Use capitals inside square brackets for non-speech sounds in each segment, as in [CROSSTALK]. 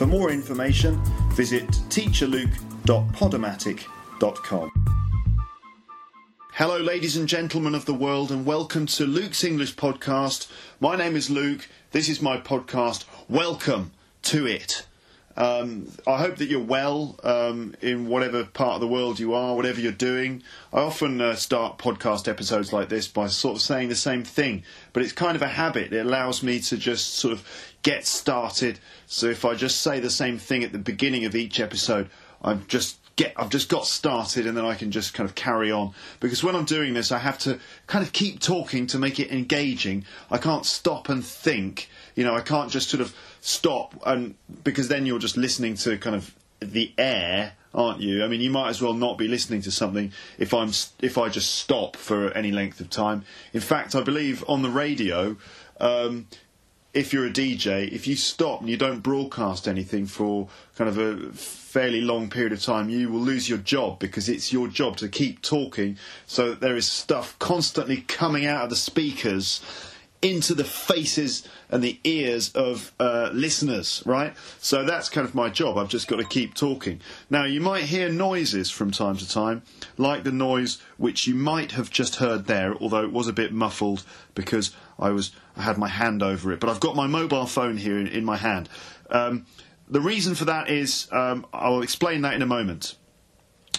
For more information, visit teacherluke.podomatic.com. Hello, ladies and gentlemen of the world, and welcome to Luke's English Podcast. My name is Luke. This is my podcast. Welcome to it. Um, I hope that you're well um, in whatever part of the world you are, whatever you're doing. I often uh, start podcast episodes like this by sort of saying the same thing, but it's kind of a habit. It allows me to just sort of get started. So if I just say the same thing at the beginning of each episode, I'm just get I've just got started and then I can just kind of carry on. Because when I'm doing this I have to kind of keep talking to make it engaging. I can't stop and think. You know I can't just sort of stop and because then you're just listening to kind of the air aren't you? I mean you might as well not be listening to something if I'm if I just stop for any length of time. In fact I believe on the radio um, if you're a DJ, if you stop and you don't broadcast anything for kind of a fairly long period of time, you will lose your job because it's your job to keep talking so that there is stuff constantly coming out of the speakers into the faces and the ears of uh, listeners, right? So that's kind of my job. I've just got to keep talking. Now, you might hear noises from time to time, like the noise which you might have just heard there, although it was a bit muffled because I was I had my hand over it. But I've got my mobile phone here in, in my hand. Um, the reason for that is um, I'll explain that in a moment.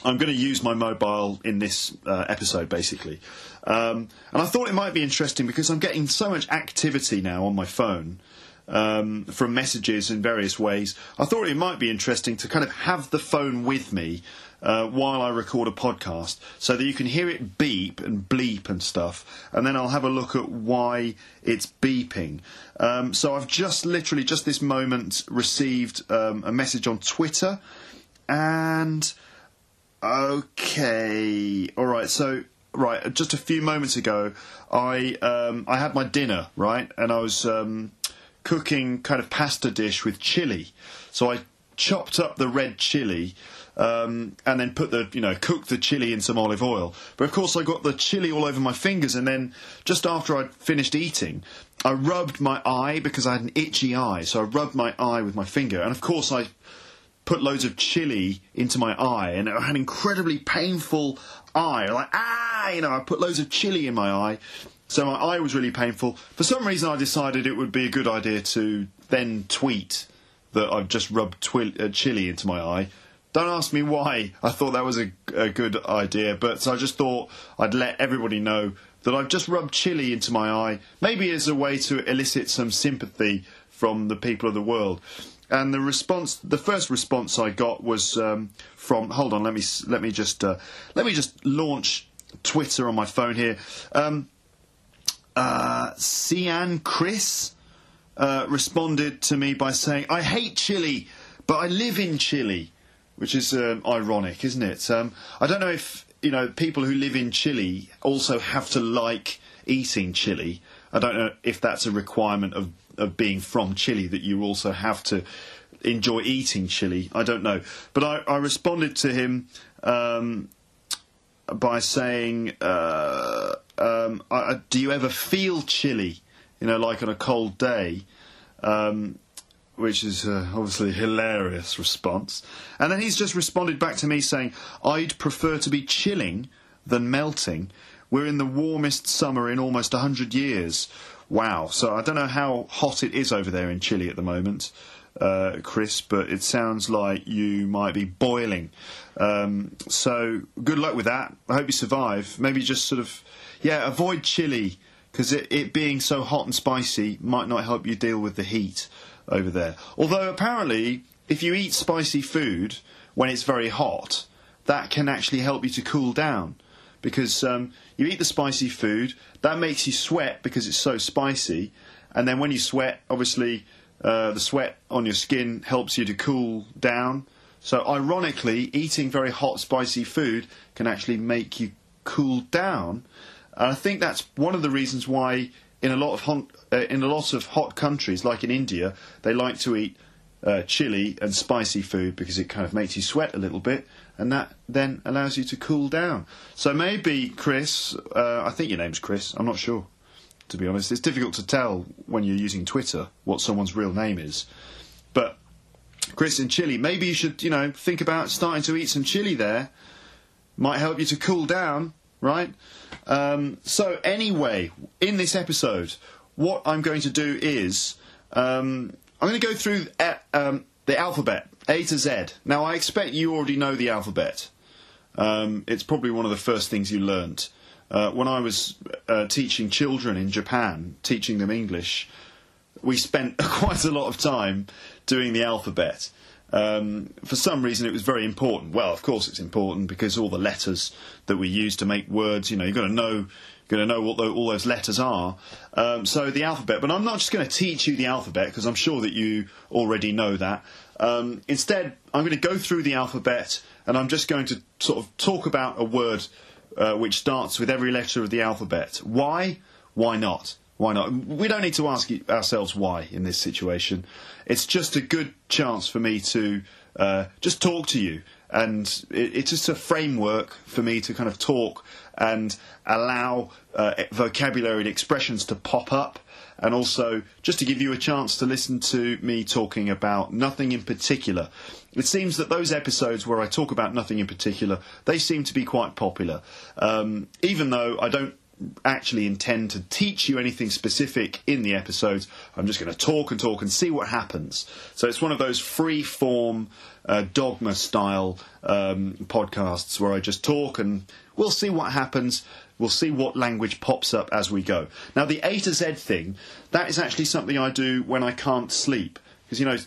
I'm going to use my mobile in this uh, episode, basically. Um, and I thought it might be interesting because I'm getting so much activity now on my phone um, from messages in various ways. I thought it might be interesting to kind of have the phone with me uh, while I record a podcast so that you can hear it beep and bleep and stuff, and then I'll have a look at why it's beeping. Um, so I've just literally, just this moment, received um, a message on Twitter, and okay, all right, so right, just a few moments ago, I um, I had my dinner right, and I was um, cooking kind of pasta dish with chili. So I chopped up the red chili. Um, and then put the you know cooked the chili in some olive oil. But of course, I got the chili all over my fingers, and then just after I'd finished eating, I rubbed my eye because I had an itchy eye. So I rubbed my eye with my finger, and of course I put loads of chili into my eye, and I had an incredibly painful eye. Like, ah, you know, I put loads of chili in my eye. So my eye was really painful. For some reason, I decided it would be a good idea to then tweet that I've just rubbed twi- uh, chili into my eye. Don't ask me why I thought that was a, a good idea, but I just thought I'd let everybody know that I've just rubbed chili into my eye, maybe as a way to elicit some sympathy from the people of the world and the response, the first response I got was um, from. Hold on, let me let me just uh, let me just launch Twitter on my phone here. Um, uh, Cian Chris uh, responded to me by saying, "I hate Chile, but I live in Chile," which is um, ironic, isn't it? Um, I don't know if you know people who live in Chile also have to like eating chili. I don't know if that's a requirement of of being from Chile that you also have to enjoy eating chili. I don't know, but I, I responded to him um, by saying, uh, um, I, "Do you ever feel chilly? You know, like on a cold day?" Um, which is uh, obviously hilarious response. And then he's just responded back to me saying, I'd prefer to be chilling than melting. We're in the warmest summer in almost 100 years. Wow. So I don't know how hot it is over there in Chile at the moment, uh, Chris, but it sounds like you might be boiling. Um, so good luck with that. I hope you survive. Maybe just sort of, yeah, avoid chili because it, it being so hot and spicy might not help you deal with the heat over there. Although apparently, if you eat spicy food when it's very hot, that can actually help you to cool down because um, you eat the spicy food, that makes you sweat because it's so spicy, and then when you sweat, obviously uh, the sweat on your skin helps you to cool down. So, ironically, eating very hot, spicy food can actually make you cool down. And I think that's one of the reasons why, in a lot of hot, uh, in a lot of hot countries, like in India, they like to eat uh, chili and spicy food because it kind of makes you sweat a little bit, and that then allows you to cool down. So maybe Chris, uh, I think your name's Chris. I'm not sure, to be honest. It's difficult to tell when you're using Twitter what someone's real name is, but Chris in Chile, maybe you should, you know, think about starting to eat some chili there. Might help you to cool down, right? Um, so anyway, in this episode, what I'm going to do is um, I'm going to go through uh, um, the alphabet, A to Z. Now, I expect you already know the alphabet. Um, it's probably one of the first things you learnt. Uh, when I was uh, teaching children in Japan, teaching them English, we spent [LAUGHS] quite a lot of time doing the alphabet. Um, for some reason, it was very important. Well, of course, it's important because all the letters that we use to make words, you know, you've got to know going to know what the, all those letters are. Um, so the alphabet, but I'm not just going to teach you the alphabet because I'm sure that you already know that. Um, instead, I'm going to go through the alphabet and I'm just going to sort of talk about a word uh, which starts with every letter of the alphabet. Why? Why not? Why not? We don't need to ask ourselves why in this situation. It's just a good chance for me to uh, just talk to you and it, it's just a framework for me to kind of talk and allow uh, vocabulary and expressions to pop up and also just to give you a chance to listen to me talking about nothing in particular. It seems that those episodes where I talk about nothing in particular, they seem to be quite popular. Um, even though I don't actually intend to teach you anything specific in the episodes. I'm just going to talk and talk and see what happens. So it's one of those free form, uh, dogma style um, podcasts where I just talk and we'll see what happens. We'll see what language pops up as we go. Now, the A to Z thing, that is actually something I do when I can't sleep. Because, you know,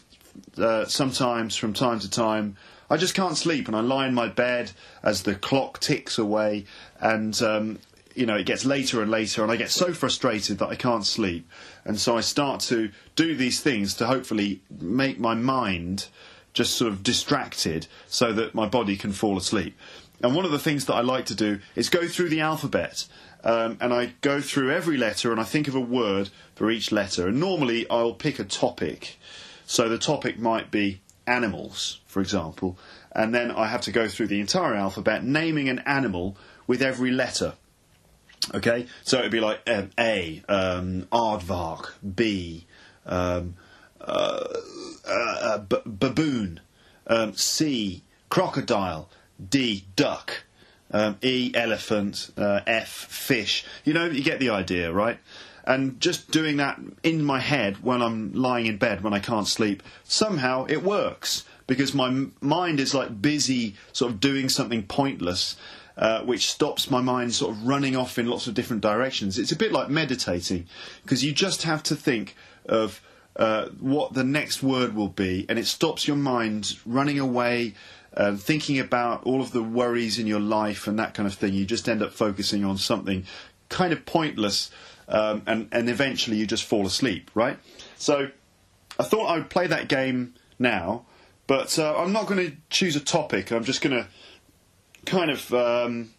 uh, sometimes from time to time, I just can't sleep and I lie in my bed as the clock ticks away and um, you know, it gets later and later, and I get so frustrated that I can't sleep. And so I start to do these things to hopefully make my mind just sort of distracted so that my body can fall asleep. And one of the things that I like to do is go through the alphabet. Um, and I go through every letter and I think of a word for each letter. And normally I'll pick a topic. So the topic might be animals, for example. And then I have to go through the entire alphabet, naming an animal with every letter. Okay, so it'd be like um, A, um, aardvark, B, um, uh, uh, uh, b- baboon, um, C, crocodile, D, duck, um, E, elephant, uh, F, fish. You know, you get the idea, right? And just doing that in my head when I'm lying in bed when I can't sleep, somehow it works. Because my mind is like busy, sort of doing something pointless uh, which stops my mind sort of running off in lots of different directions. It's a bit like meditating because you just have to think of uh, what the next word will be, and it stops your mind running away. Uh, thinking about all of the worries in your life and that kind of thing, you just end up focusing on something kind of pointless, um, and, and eventually you just fall asleep, right? So I thought I would play that game now, but uh, I'm not going to choose a topic. I'm just going to kind of. Um,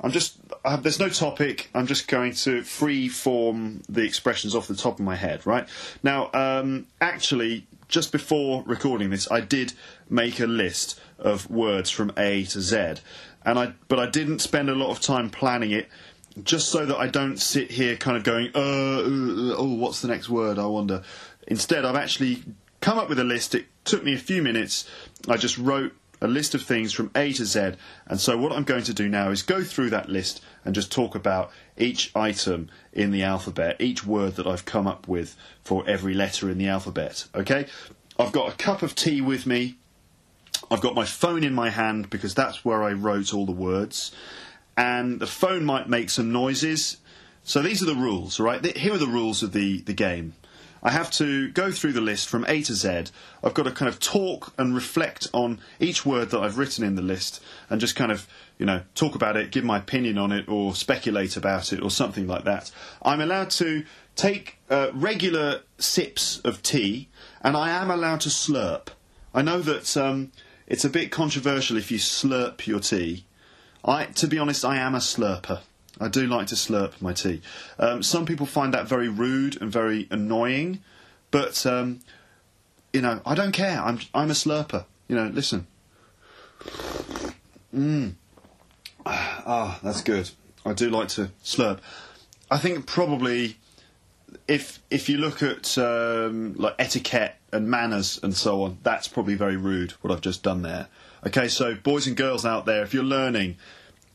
I'm just. There's no topic. I'm just going to free form the expressions off the top of my head, right? Now, um, actually, just before recording this, I did make a list of words from A to Z, and I. But I didn't spend a lot of time planning it, just so that I don't sit here kind of going, uh, uh, oh, what's the next word? I wonder. Instead, I've actually come up with a list. It took me a few minutes. I just wrote a list of things from A to Z. And so what I'm going to do now is go through that list and just talk about each item in the alphabet, each word that I've come up with for every letter in the alphabet. Okay? I've got a cup of tea with me. I've got my phone in my hand because that's where I wrote all the words. And the phone might make some noises. So these are the rules, right? Here are the rules of the, the game. I have to go through the list from A to Z. I've got to kind of talk and reflect on each word that I've written in the list and just kind of, you know, talk about it, give my opinion on it, or speculate about it, or something like that. I'm allowed to take uh, regular sips of tea, and I am allowed to slurp. I know that um, it's a bit controversial if you slurp your tea. I, to be honest, I am a slurper. I do like to slurp my tea. Um, some people find that very rude and very annoying, but um, you know, I don't care. I'm I'm a slurper. You know, listen. Mmm. Ah, that's good. I do like to slurp. I think probably if if you look at um, like etiquette and manners and so on, that's probably very rude what I've just done there. Okay, so boys and girls out there, if you're learning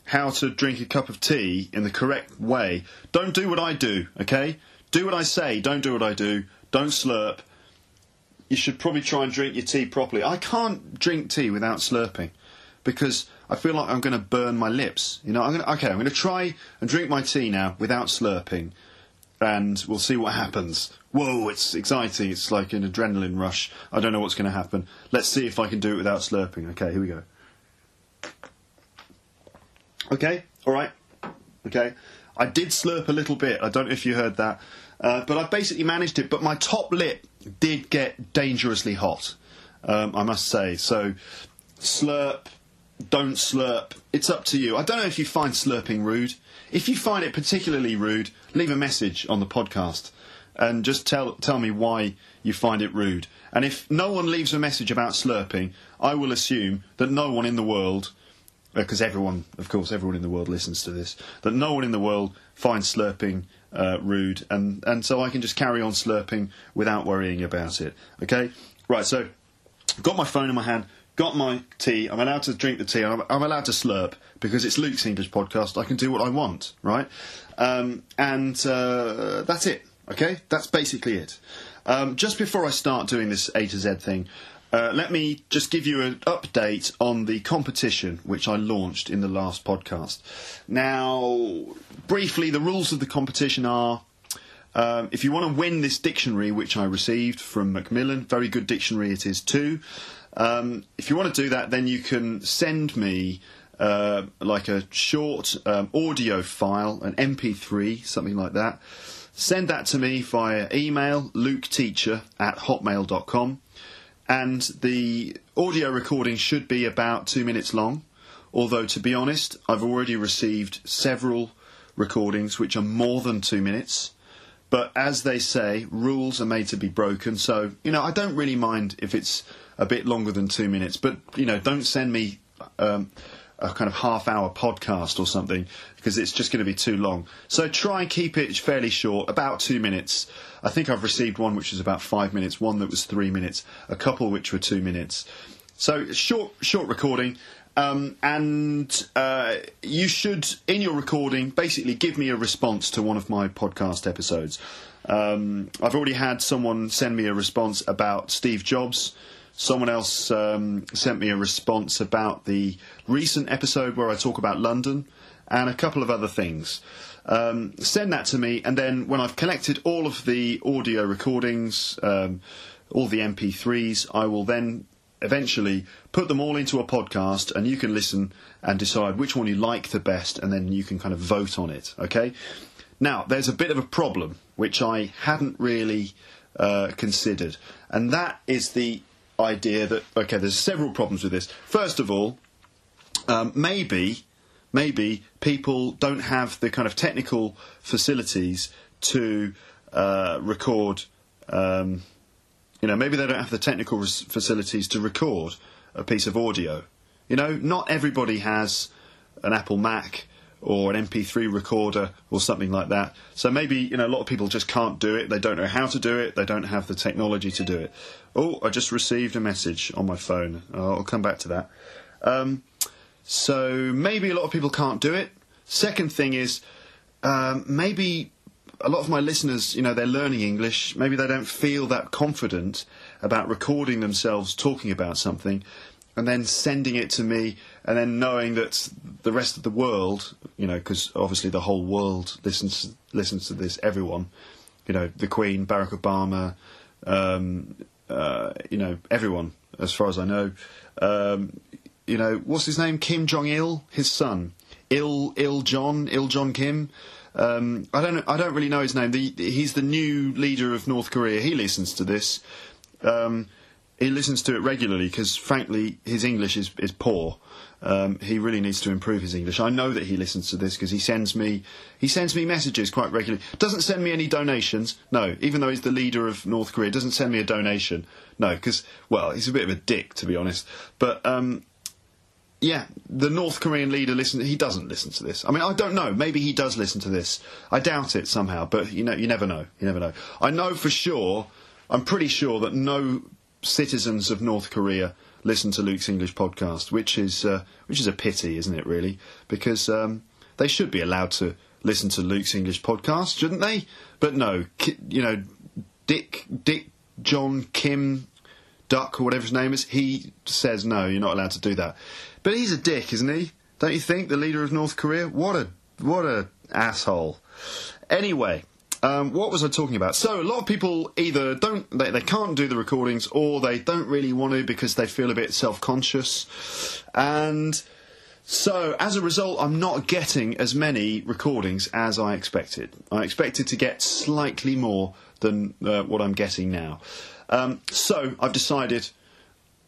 how to drink a cup of tea in the correct way, don't do what I do. Okay, do what I say. Don't do what I do. Don't slurp. You should probably try and drink your tea properly. I can't drink tea without slurping because I feel like I'm going to burn my lips. You know, I'm going to, okay, I'm going to try and drink my tea now without slurping and we'll see what happens. Whoa, it's exciting. It's like an adrenaline rush. I don't know what's going to happen. Let's see if I can do it without slurping. Okay, here we go. Okay, all right. Okay, I did slurp a little bit. I don't know if you heard that, uh, but I basically managed it. But my top lip did get dangerously hot. Um, I must say. So, slurp, don't slurp. It's up to you. I don't know if you find slurping rude. If you find it particularly rude, leave a message on the podcast and just tell tell me why you find it rude. And if no one leaves a message about slurping, I will assume that no one in the world, because uh, everyone, of course, everyone in the world listens to this, that no one in the world finds slurping uh, rude, and and so I can just carry on slurping without worrying about it. Okay, right. So, got my phone in my hand got my tea. I'm allowed to drink the tea. I'm, I'm, allowed to slurp because it's Luke's English podcast. I can do what I want, right? Um, and uh, that's it. Okay, that's basically it. Um, just before I start doing this A to Z thing, uh, let me just give you an update on the competition which I launched in the last podcast. Now, briefly, the rules of the competition are. Um, if you want to win this dictionary, which I received from Macmillan, very good dictionary it is too. Um, if you want to do that, then you can send me uh, like a short um, audio file, an MP3, something like that. Send that to me via email, luketeacher at hotmail.com. And the audio recording should be about two minutes long. Although, to be honest, I've already received several recordings which are more than two minutes. But as they say, rules are made to be broken. So, you know, I don't really mind if it's a bit longer than two minutes. But you know, don't send me um, a kind of half-hour podcast or something because it's just going to be too long. So try and keep it fairly short, about two minutes. I think I've received one which was about five minutes, one that was three minutes, a couple which were two minutes. So short, short recording. Um, and uh, you should, in your recording, basically give me a response to one of my podcast episodes. Um, I've already had someone send me a response about Steve Jobs. Someone else um, sent me a response about the recent episode where I talk about London and a couple of other things. Um, send that to me, and then when I've collected all of the audio recordings, um, all the MP3s, I will then eventually put them all into a podcast, and you can listen and decide which one you like the best, and then you can kind of vote on it. Okay? Now, there's a bit of a problem which I hadn't really uh, considered, and that is the idea that okay, there's several problems with this. First of all, um, maybe maybe people don't have the kind of technical facilities to uh, record. Um, you know, maybe they don't have the technical res- facilities to record a piece of audio. You know, not everybody has an Apple Mac or an MP3 recorder or something like that. So maybe you know a lot of people just can't do it. They don't know how to do it. They don't have the technology to do it. Oh, I just received a message on my phone. I'll come back to that. Um, so maybe a lot of people can't do it. Second thing is um, maybe a lot of my listeners, you know, they're learning English. Maybe they don't feel that confident about recording themselves talking about something and then sending it to me and then knowing that the rest of the world, you know, because obviously the whole world listens listens to this, everyone you know, the Queen, Barack Obama, um, uh, you know, everyone, as far as I know. Um, you know, what's his name? Kim Jong Il, his son, Il Il John, Il John Kim. Um, I don't. I don't really know his name. The, he's the new leader of North Korea. He listens to this. Um, he listens to it regularly because, frankly, his English is is poor. Um, he really needs to improve his English. I know that he listens to this because he sends me he sends me messages quite regularly. Doesn't send me any donations. No, even though he's the leader of North Korea, doesn't send me a donation. No, because well, he's a bit of a dick to be honest. But um, yeah, the North Korean leader listen. He doesn't listen to this. I mean, I don't know. Maybe he does listen to this. I doubt it somehow. But you know, you never know. You never know. I know for sure. I'm pretty sure that no citizens of North Korea listen to Luke's English podcast, which is uh, which is a pity, isn't it? Really, because um, they should be allowed to listen to Luke's English podcast, shouldn't they? But no, you know, Dick, Dick, John, Kim, Duck, or whatever his name is, he says no, you're not allowed to do that. But he's a dick, isn't he? Don't you think? The leader of North Korea. What a what a asshole. Anyway. Um, what was I talking about? So a lot of people either don't they, they can't do the recordings or they don't really want to because they feel a bit self-conscious and so as a result I'm not getting as many recordings as I expected. I expected to get slightly more than uh, what I'm getting now. Um, so I've decided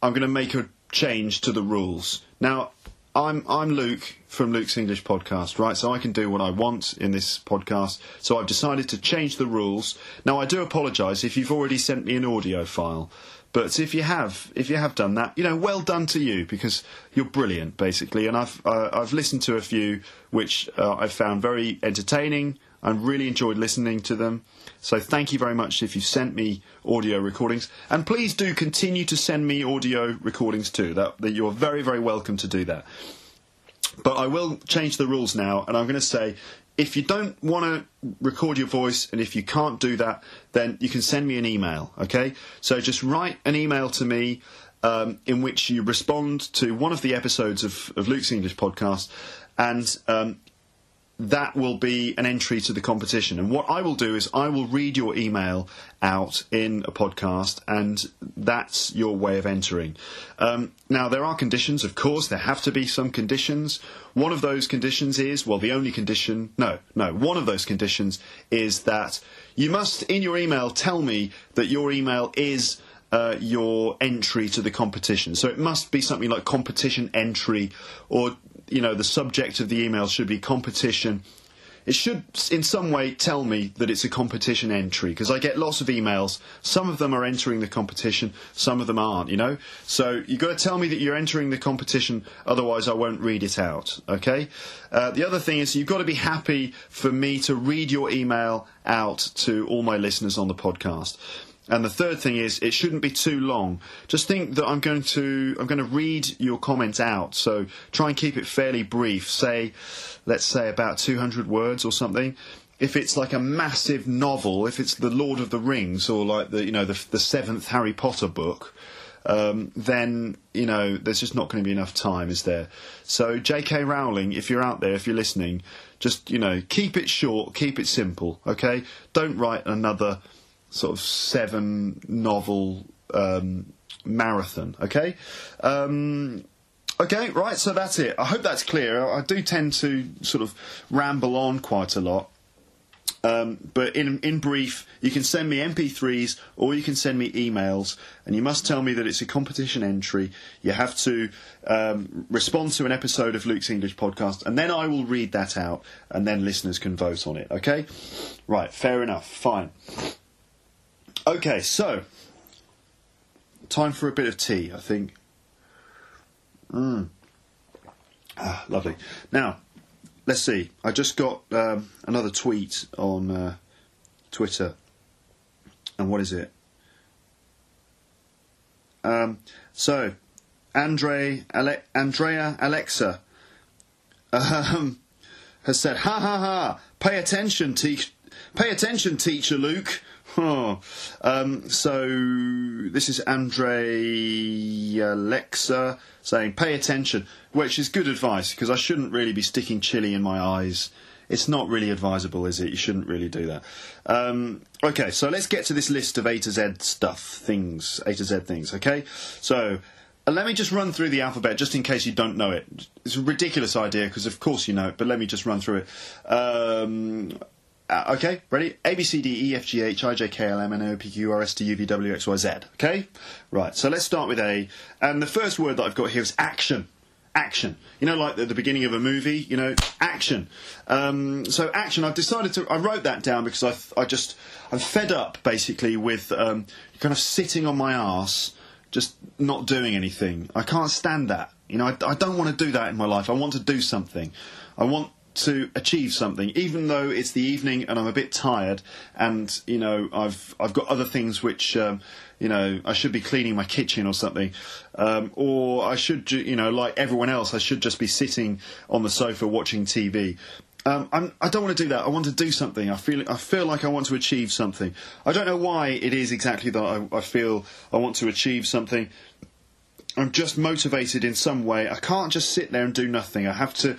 I'm going to make a change to the rules. Now, I'm I'm Luke from Luke's English podcast, right? So I can do what I want in this podcast. So I've decided to change the rules. Now I do apologise if you've already sent me an audio file, but if you have, if you have done that, you know, well done to you because you're brilliant, basically. And I've uh, I've listened to a few which uh, I've found very entertaining. I really enjoyed listening to them. So thank you very much if you've sent me audio recordings. And please do continue to send me audio recordings too. That, that you're very, very welcome to do that. But I will change the rules now, and I'm going to say if you don't want to record your voice and if you can't do that, then you can send me an email, okay? So just write an email to me um, in which you respond to one of the episodes of, of Luke's English podcast and um, that will be an entry to the competition. And what I will do is I will read your email out in a podcast, and that's your way of entering. Um, now, there are conditions, of course, there have to be some conditions. One of those conditions is, well, the only condition, no, no, one of those conditions is that you must, in your email, tell me that your email is. Uh, your entry to the competition. So it must be something like competition entry or you know, the subject of the email should be competition. It should, in some way, tell me that it's a competition entry because I get lots of emails. Some of them are entering the competition, some of them aren't. You know, so you've got to tell me that you're entering the competition. Otherwise, I won't read it out. Okay. Uh, the other thing is you've got to be happy for me to read your email out to all my listeners on the podcast. And the third thing is it shouldn't be too long. Just think that I'm going to I'm going to read your comments out. So try and keep it fairly brief. Say let's say about 200 words or something. If it's like a massive novel, if it's The Lord of the Rings or like the you know the the seventh Harry Potter book, um, then you know there's just not going to be enough time, is there? So J.K. Rowling, if you're out there, if you're listening, just you know keep it short, keep it simple, okay? Don't write another sort of seven novel um, marathon. Okay. Um, okay, right, so that's it. I hope that's clear. I do tend to sort of ramble on quite a lot. Um, but in in brief, you can send me MP3s or you can send me emails, and you must tell me that it's a competition entry. You have to um, respond to an episode of Luke's English podcast, and then I will read that out, and then listeners can vote on it. Okay, right, fair enough, fine. Okay, so time for a bit of tea, I think. Mm. Ah, lovely. Now, let's see. I just got um, another tweet on uh, Twitter, and what is it? Um, so, Andre, Ale- Andrea Alexa um, has said, "Ha ha ha! Pay attention, te- pay attention, teacher Luke." Oh. Um, so this is Andre Alexa saying, "Pay attention," which is good advice because I shouldn't really be sticking chili in my eyes it's not really advisable, is it? You shouldn't really do that. Um, okay, so let's get to this list of A to Z stuff, things, A to Z things, okay? So, uh, let me just run through the alphabet just in case you don't know it. It's a ridiculous idea because, of course, you know it, but let me just run through it. Um, uh, okay, ready? A, B, C, D, E, F, G, H, I, J, K, L, M, N, O, P, Q, R, S, T, U, V, W, X, Y, Z. Okay? Right, so let's start with A. And the first word that I've got here is action. Action. You know, like at the beginning of a movie, you know, action. Um, so action, I've decided to, I wrote that down because I, I just, I'm fed up basically with um, kind of sitting on my arse, just not doing anything. I can't stand that. You know, I, I don't want to do that in my life. I want to do something. I want to achieve something, even though it's the evening and I'm a bit tired, and you know I've I've got other things which um, you know I should be cleaning my kitchen or something, um, or I should you know like everyone else I should just be sitting on the sofa watching TV. Um, I'm, I do not want to do that. I want to do something. I feel I feel like I want to achieve something. I don't know why it is exactly that I, I feel I want to achieve something. I'm just motivated in some way. I can't just sit there and do nothing. I have to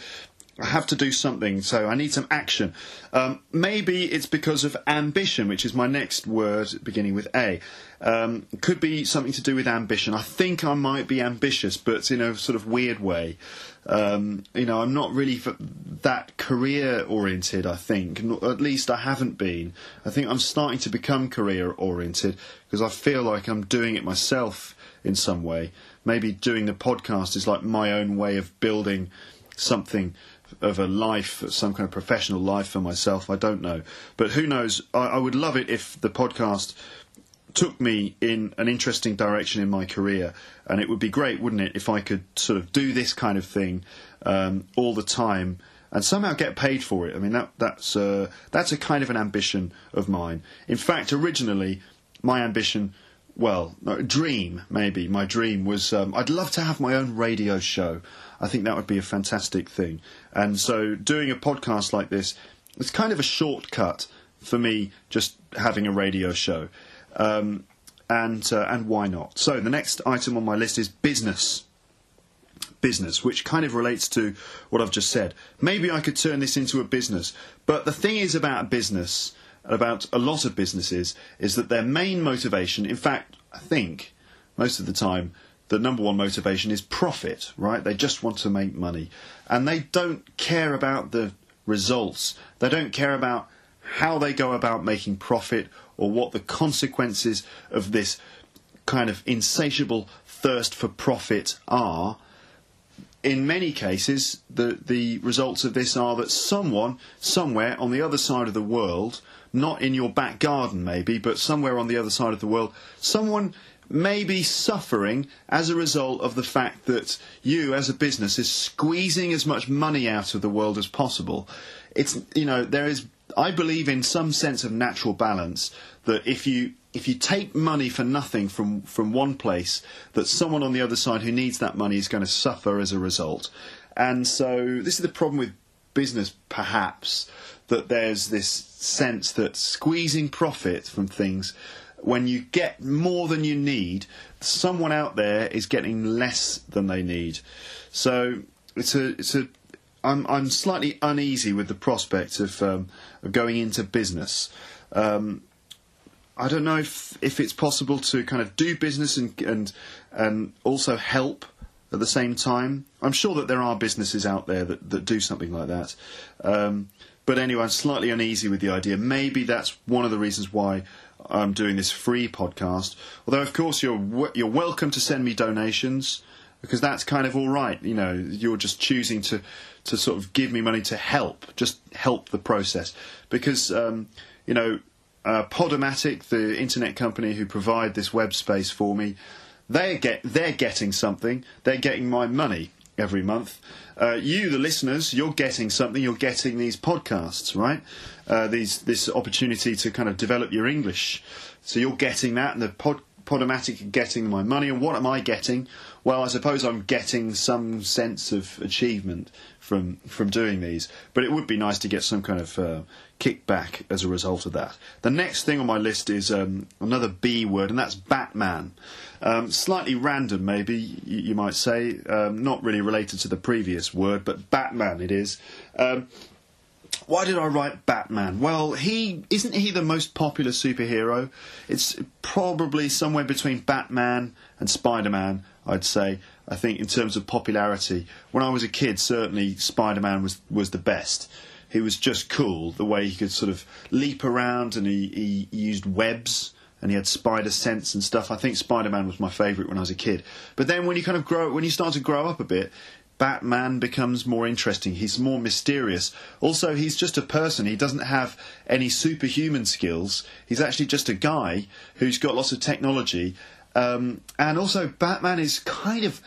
I have to do something, so I need some action. Um, maybe it's because of ambition, which is my next word beginning with A. Um, could be something to do with ambition. I think I might be ambitious, but in a sort of weird way. Um, you know, I'm not really that career oriented, I think. At least I haven't been. I think I'm starting to become career oriented because I feel like I'm doing it myself in some way. Maybe doing the podcast is like my own way of building something of a life, some kind of professional life for myself. I don't know, but who knows? I, I would love it if the podcast took me in an interesting direction in my career, and it would be great, wouldn't it, if I could sort of do this kind of thing um, all the time and somehow get paid for it. I mean, that that's uh, that's a kind of an ambition of mine. In fact, originally, my ambition. Well, no, dream maybe. My dream was um, I'd love to have my own radio show. I think that would be a fantastic thing. And so doing a podcast like this, it's kind of a shortcut for me just having a radio show. Um, and uh, and why not? So the next item on my list is business. Business, which kind of relates to what I've just said. Maybe I could turn this into a business, but the thing is about business, about a lot of businesses, is that their main motivation, in fact, I think most of the time, the number one motivation is profit, right? They just want to make money. And they don't care about the results. They don't care about how they go about making profit or what the consequences of this kind of insatiable thirst for profit are. In many cases, the, the results of this are that someone, somewhere on the other side of the world, not in your back garden maybe, but somewhere on the other side of the world, someone may be suffering as a result of the fact that you, as a business, is squeezing as much money out of the world as possible. It's you know there is I believe in some sense of natural balance that if you if you take money for nothing from from one place, that someone on the other side who needs that money is going to suffer as a result. And so this is the problem with business, perhaps, that there's this sense that squeezing profit from things when you get more than you need, someone out there is getting less than they need. So it's a it's a I'm I'm slightly uneasy with the prospect of, um, of going into business. Um, I don't know if if it's possible to kind of do business and and and also help at the same time. I'm sure that there are businesses out there that, that do something like that. Um, but anyway, I'm slightly uneasy with the idea. Maybe that's one of the reasons why I'm doing this free podcast. Although, of course, you're w- you're welcome to send me donations because that's kind of all right. You know, you're just choosing to to sort of give me money to help, just help the process. Because um, you know, uh, Podomatic, the internet company who provide this web space for me, they get they're getting something. They're getting my money every month. Uh, you, the listeners, you're getting something. You're getting these podcasts, right? Uh, these this opportunity to kind of develop your English. So you're getting that, and the pod, Podomatic getting my money. And what am I getting? Well, I suppose I'm getting some sense of achievement from from doing these. But it would be nice to get some kind of uh, kickback as a result of that. The next thing on my list is um, another B word, and that's Batman. Um, slightly random, maybe you, might say, um, not really related to the previous word, but Batman it is. Um, why did I write Batman? Well, he isn't he the most popular superhero? It's probably somewhere between Batman and Spider-Man, I'd say. I think in terms of popularity, when I was a kid, certainly Spider-Man was was the best. He was just cool the way he could sort of leap around and he, he used webs and he had spider sense and stuff. I think Spider-Man was my favourite when I was a kid. But then when you kind of grow, when you start to grow up a bit, Batman becomes more interesting. He's more mysterious. Also, he's just a person. He doesn't have any superhuman skills. He's actually just a guy who's got lots of technology. Um, and also, Batman is kind of.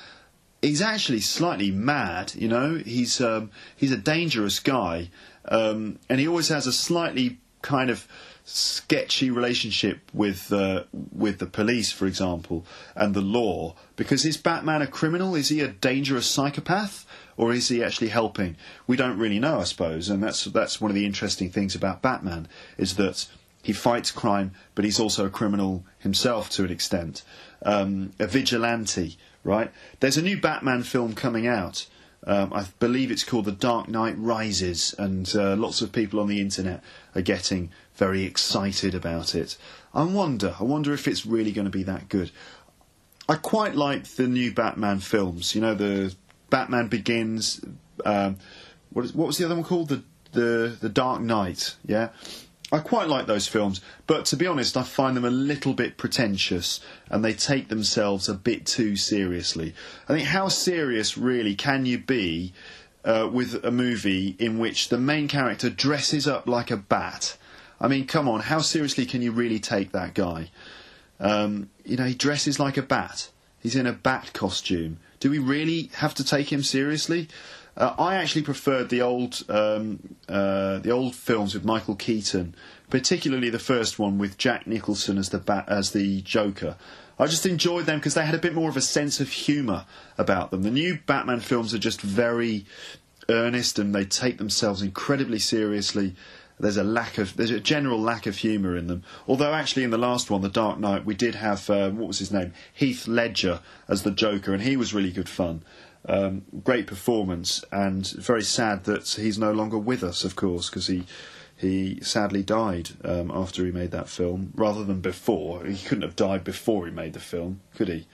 He's actually slightly mad, you know. He's um, he's a dangerous guy, um, and he always has a slightly kind of sketchy relationship with uh, with the police, for example, and the law. Because is Batman a criminal? Is he a dangerous psychopath, or is he actually helping? We don't really know, I suppose, and that's that's one of the interesting things about Batman is that he fights crime, but he's also a criminal himself to an extent, um, a vigilante. Right? There's a new Batman film coming out. Um, I believe it's called The Dark Knight Rises, and uh, lots of people on the internet are getting very excited about it. I wonder, I wonder if it's really going to be that good. I quite like the new Batman films. You know, the Batman Begins. Um, what, is, what was the other one called? The the the Dark Knight. Yeah, I quite like those films, but to be honest, I find them a little bit pretentious and they take themselves a bit too seriously. I think how serious really can you be uh, with a movie in which the main character dresses up like a bat? I mean, come on, how seriously can you really take that guy? Um, you know, he dresses like a bat. He's in a bat costume. Do we really have to take him seriously? Uh, I actually preferred the old um, uh, the old films with Michael Keaton, particularly the first one with Jack Nicholson as the bat, as the Joker. I just enjoyed them because they had a bit more of a sense of humour about them. The new Batman films are just very earnest and they take themselves incredibly seriously there's a lack of there's a general lack of humour in them. Although actually in the last one, The Dark Knight, we did have uh, what was his name, Heath Ledger as the Joker, and he was really good fun. Um, great performance, and very sad that he's no longer with us, of course, because he he sadly died um, after he made that film, rather than before. He couldn't have died before he made the film, could he?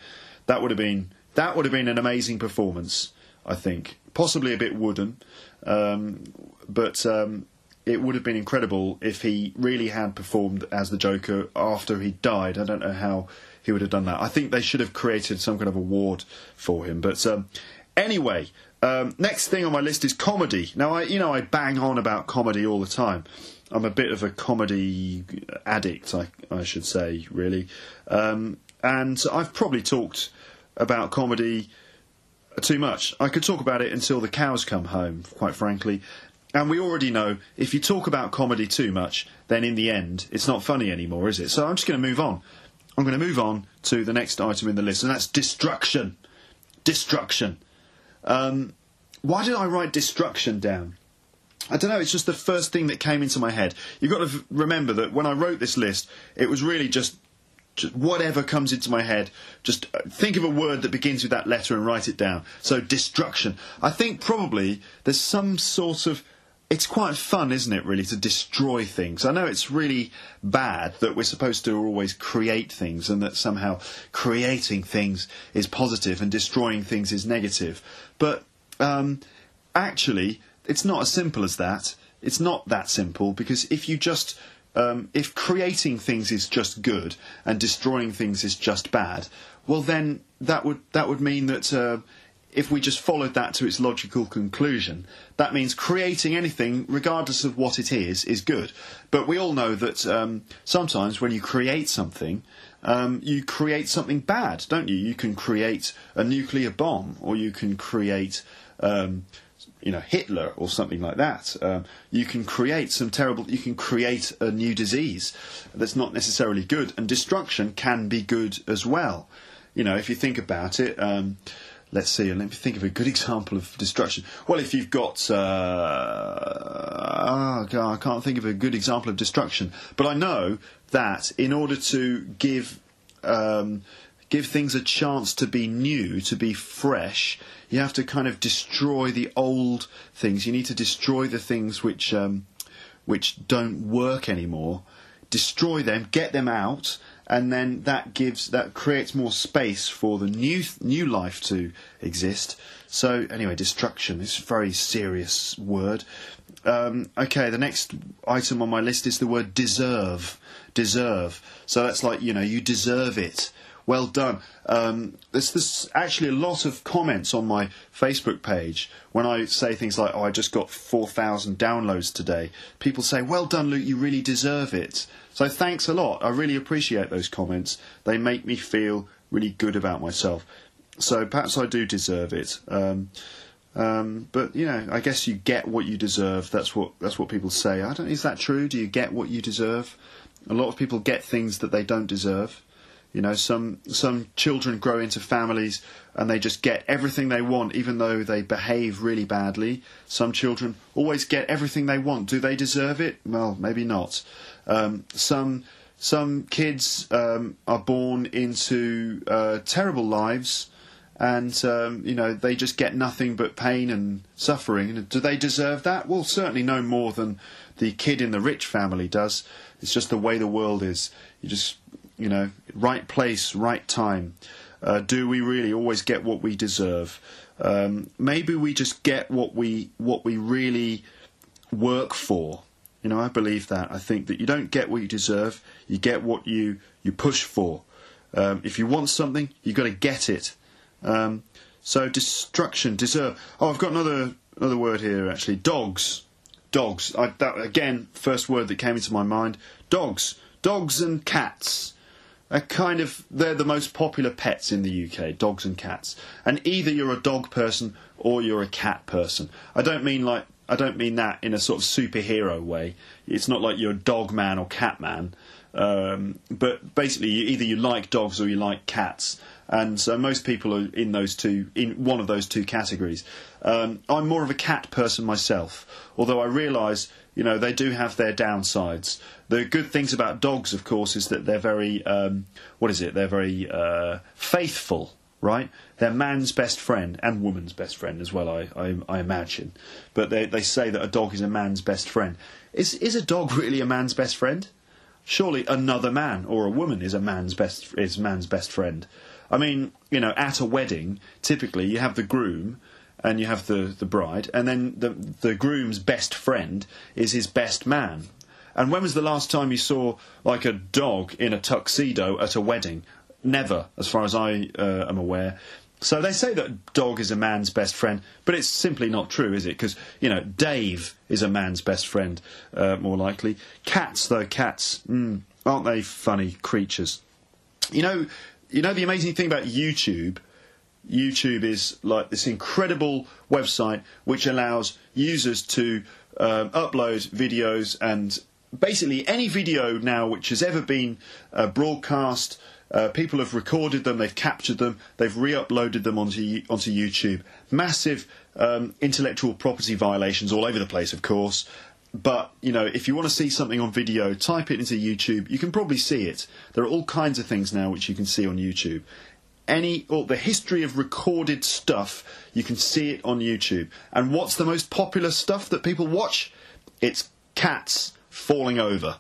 That would have been that would have been an amazing performance, I think. Possibly a bit wooden, um, but um, it would have been incredible if he really had performed as the Joker after he died. I don't know how he would have done that. I think they should have created some kind of award for him. But um, anyway, um, next thing on my list is comedy. Now, I you know I bang on about comedy all the time. I'm a bit of a comedy addict, I, I should say, really. Um, and I've probably talked about comedy too much. I could talk about it until the cows come home, quite frankly. And we already know if you talk about comedy too much, then in the end, it's not funny anymore, is it? So I'm just going to move on. I'm going to move on to the next item in the list, and that's destruction. Destruction. Um, why did I write destruction down? I don't know, it's just the first thing that came into my head. You've got to remember that when I wrote this list, it was really just, just, whatever comes into my head. Just uh, think of a word that begins with that letter and write it down. So, destruction. I think probably there's some sort of it's quite fun, isn't it, really, to destroy things? I know it's really bad that we're supposed to always create things and that somehow creating things is positive and destroying things is negative. But um, actually, it's not as simple as that. It's not that simple because if you just. Um, if creating things is just good and destroying things is just bad, well then that would that would mean that uh, if we just followed that to its logical conclusion, that means creating anything, regardless of what it is, is good. But we all know that um, sometimes when you create something, um, you create something bad, don't you? You can create a nuclear bomb, or you can create, um, you know, Hitler or something like that. Um, you can create some terrible. You can create a new disease that's not necessarily good, and destruction can be good as well. You know, if you think about it. Let's see, let me think of a good example of destruction. Well, if you've got, uh, oh I can't think of a good example of destruction, but I know that in order to give um, give things a chance to be new, to be fresh, you have to kind of destroy the old things. You need to destroy the things which um, which don't work anymore, destroy them, get them out, and then that gives that creates more space for the new new life to exist. So anyway, destruction is a very serious word. Um, okay, the next item on my list is the word deserve. Deserve. So that's like you know you deserve it. Well done. Um, there's, there's actually a lot of comments on my Facebook page when I say things like, "Oh, I just got 4,000 downloads today." People say, "Well done, Luke. You really deserve it." So thanks a lot. I really appreciate those comments. They make me feel really good about myself. So perhaps I do deserve it. Um, um, but you know, I guess you get what you deserve. That's what that's what people say. I don't. Is that true? Do you get what you deserve? A lot of people get things that they don't deserve. You know, some some children grow into families and they just get everything they want, even though they behave really badly. Some children always get everything they want. Do they deserve it? Well, maybe not. Um, some some kids um, are born into uh, terrible lives, and um, you know they just get nothing but pain and suffering. do they deserve that? Well, certainly no more than the kid in the rich family does. It's just the way the world is. You just you know, right place, right time. Uh, do we really always get what we deserve? Um, maybe we just get what we what we really work for. You know, I believe that. I think that you don't get what you deserve. You get what you you push for. Um, if you want something, you've got to get it. Um, so destruction, deserve. Oh, I've got another another word here actually. Dogs, dogs. I, that again, first word that came into my mind. Dogs, dogs and cats are kind of they're the most popular pets in the UK, dogs and cats. And either you're a dog person or you're a cat person. I don't mean like I don't mean that in a sort of superhero way. It's not like you're a dog man or cat man. Um, but basically, either you like dogs or you like cats, and so most people are in those two, in one of those two categories. Um, I'm more of a cat person myself, although I realise, you know, they do have their downsides. The good things about dogs, of course, is that they're very, um, what is it? They're very uh, faithful, right? They're man's best friend and woman's best friend as well, I, I, I imagine. But they, they say that a dog is a man's best friend. Is, is a dog [LAUGHS] really a man's best friend? surely another man or a woman is a man's best is man's best friend. I mean, you know, at a wedding, typically you have the groom and you have the, the bride, and then the the groom's best friend is his best man. And when was the last time you saw like a dog in a tuxedo at a wedding? Never, as far as I uh, am aware. So they say that dog is a man's best friend, but it's simply not true, is it? Because, you know, Dave is a man's best friend, uh, more likely. Cats, though, cats, mm, aren't they funny creatures? You know, you know the amazing thing about YouTube? YouTube is like this incredible website which allows users to um, upload videos and basically any video now which has ever been uh, broadcast uh, people have recorded them, they've captured them, they've re-uploaded them onto onto YouTube. Massive um, intellectual property violations all over the place, of course. But you know, if you want to see something on video, type it into YouTube. You can probably see it. There are all kinds of things now which you can see on YouTube. Any or the history of recorded stuff, you can see it on YouTube. And what's the most popular stuff that people watch? It's cats falling over.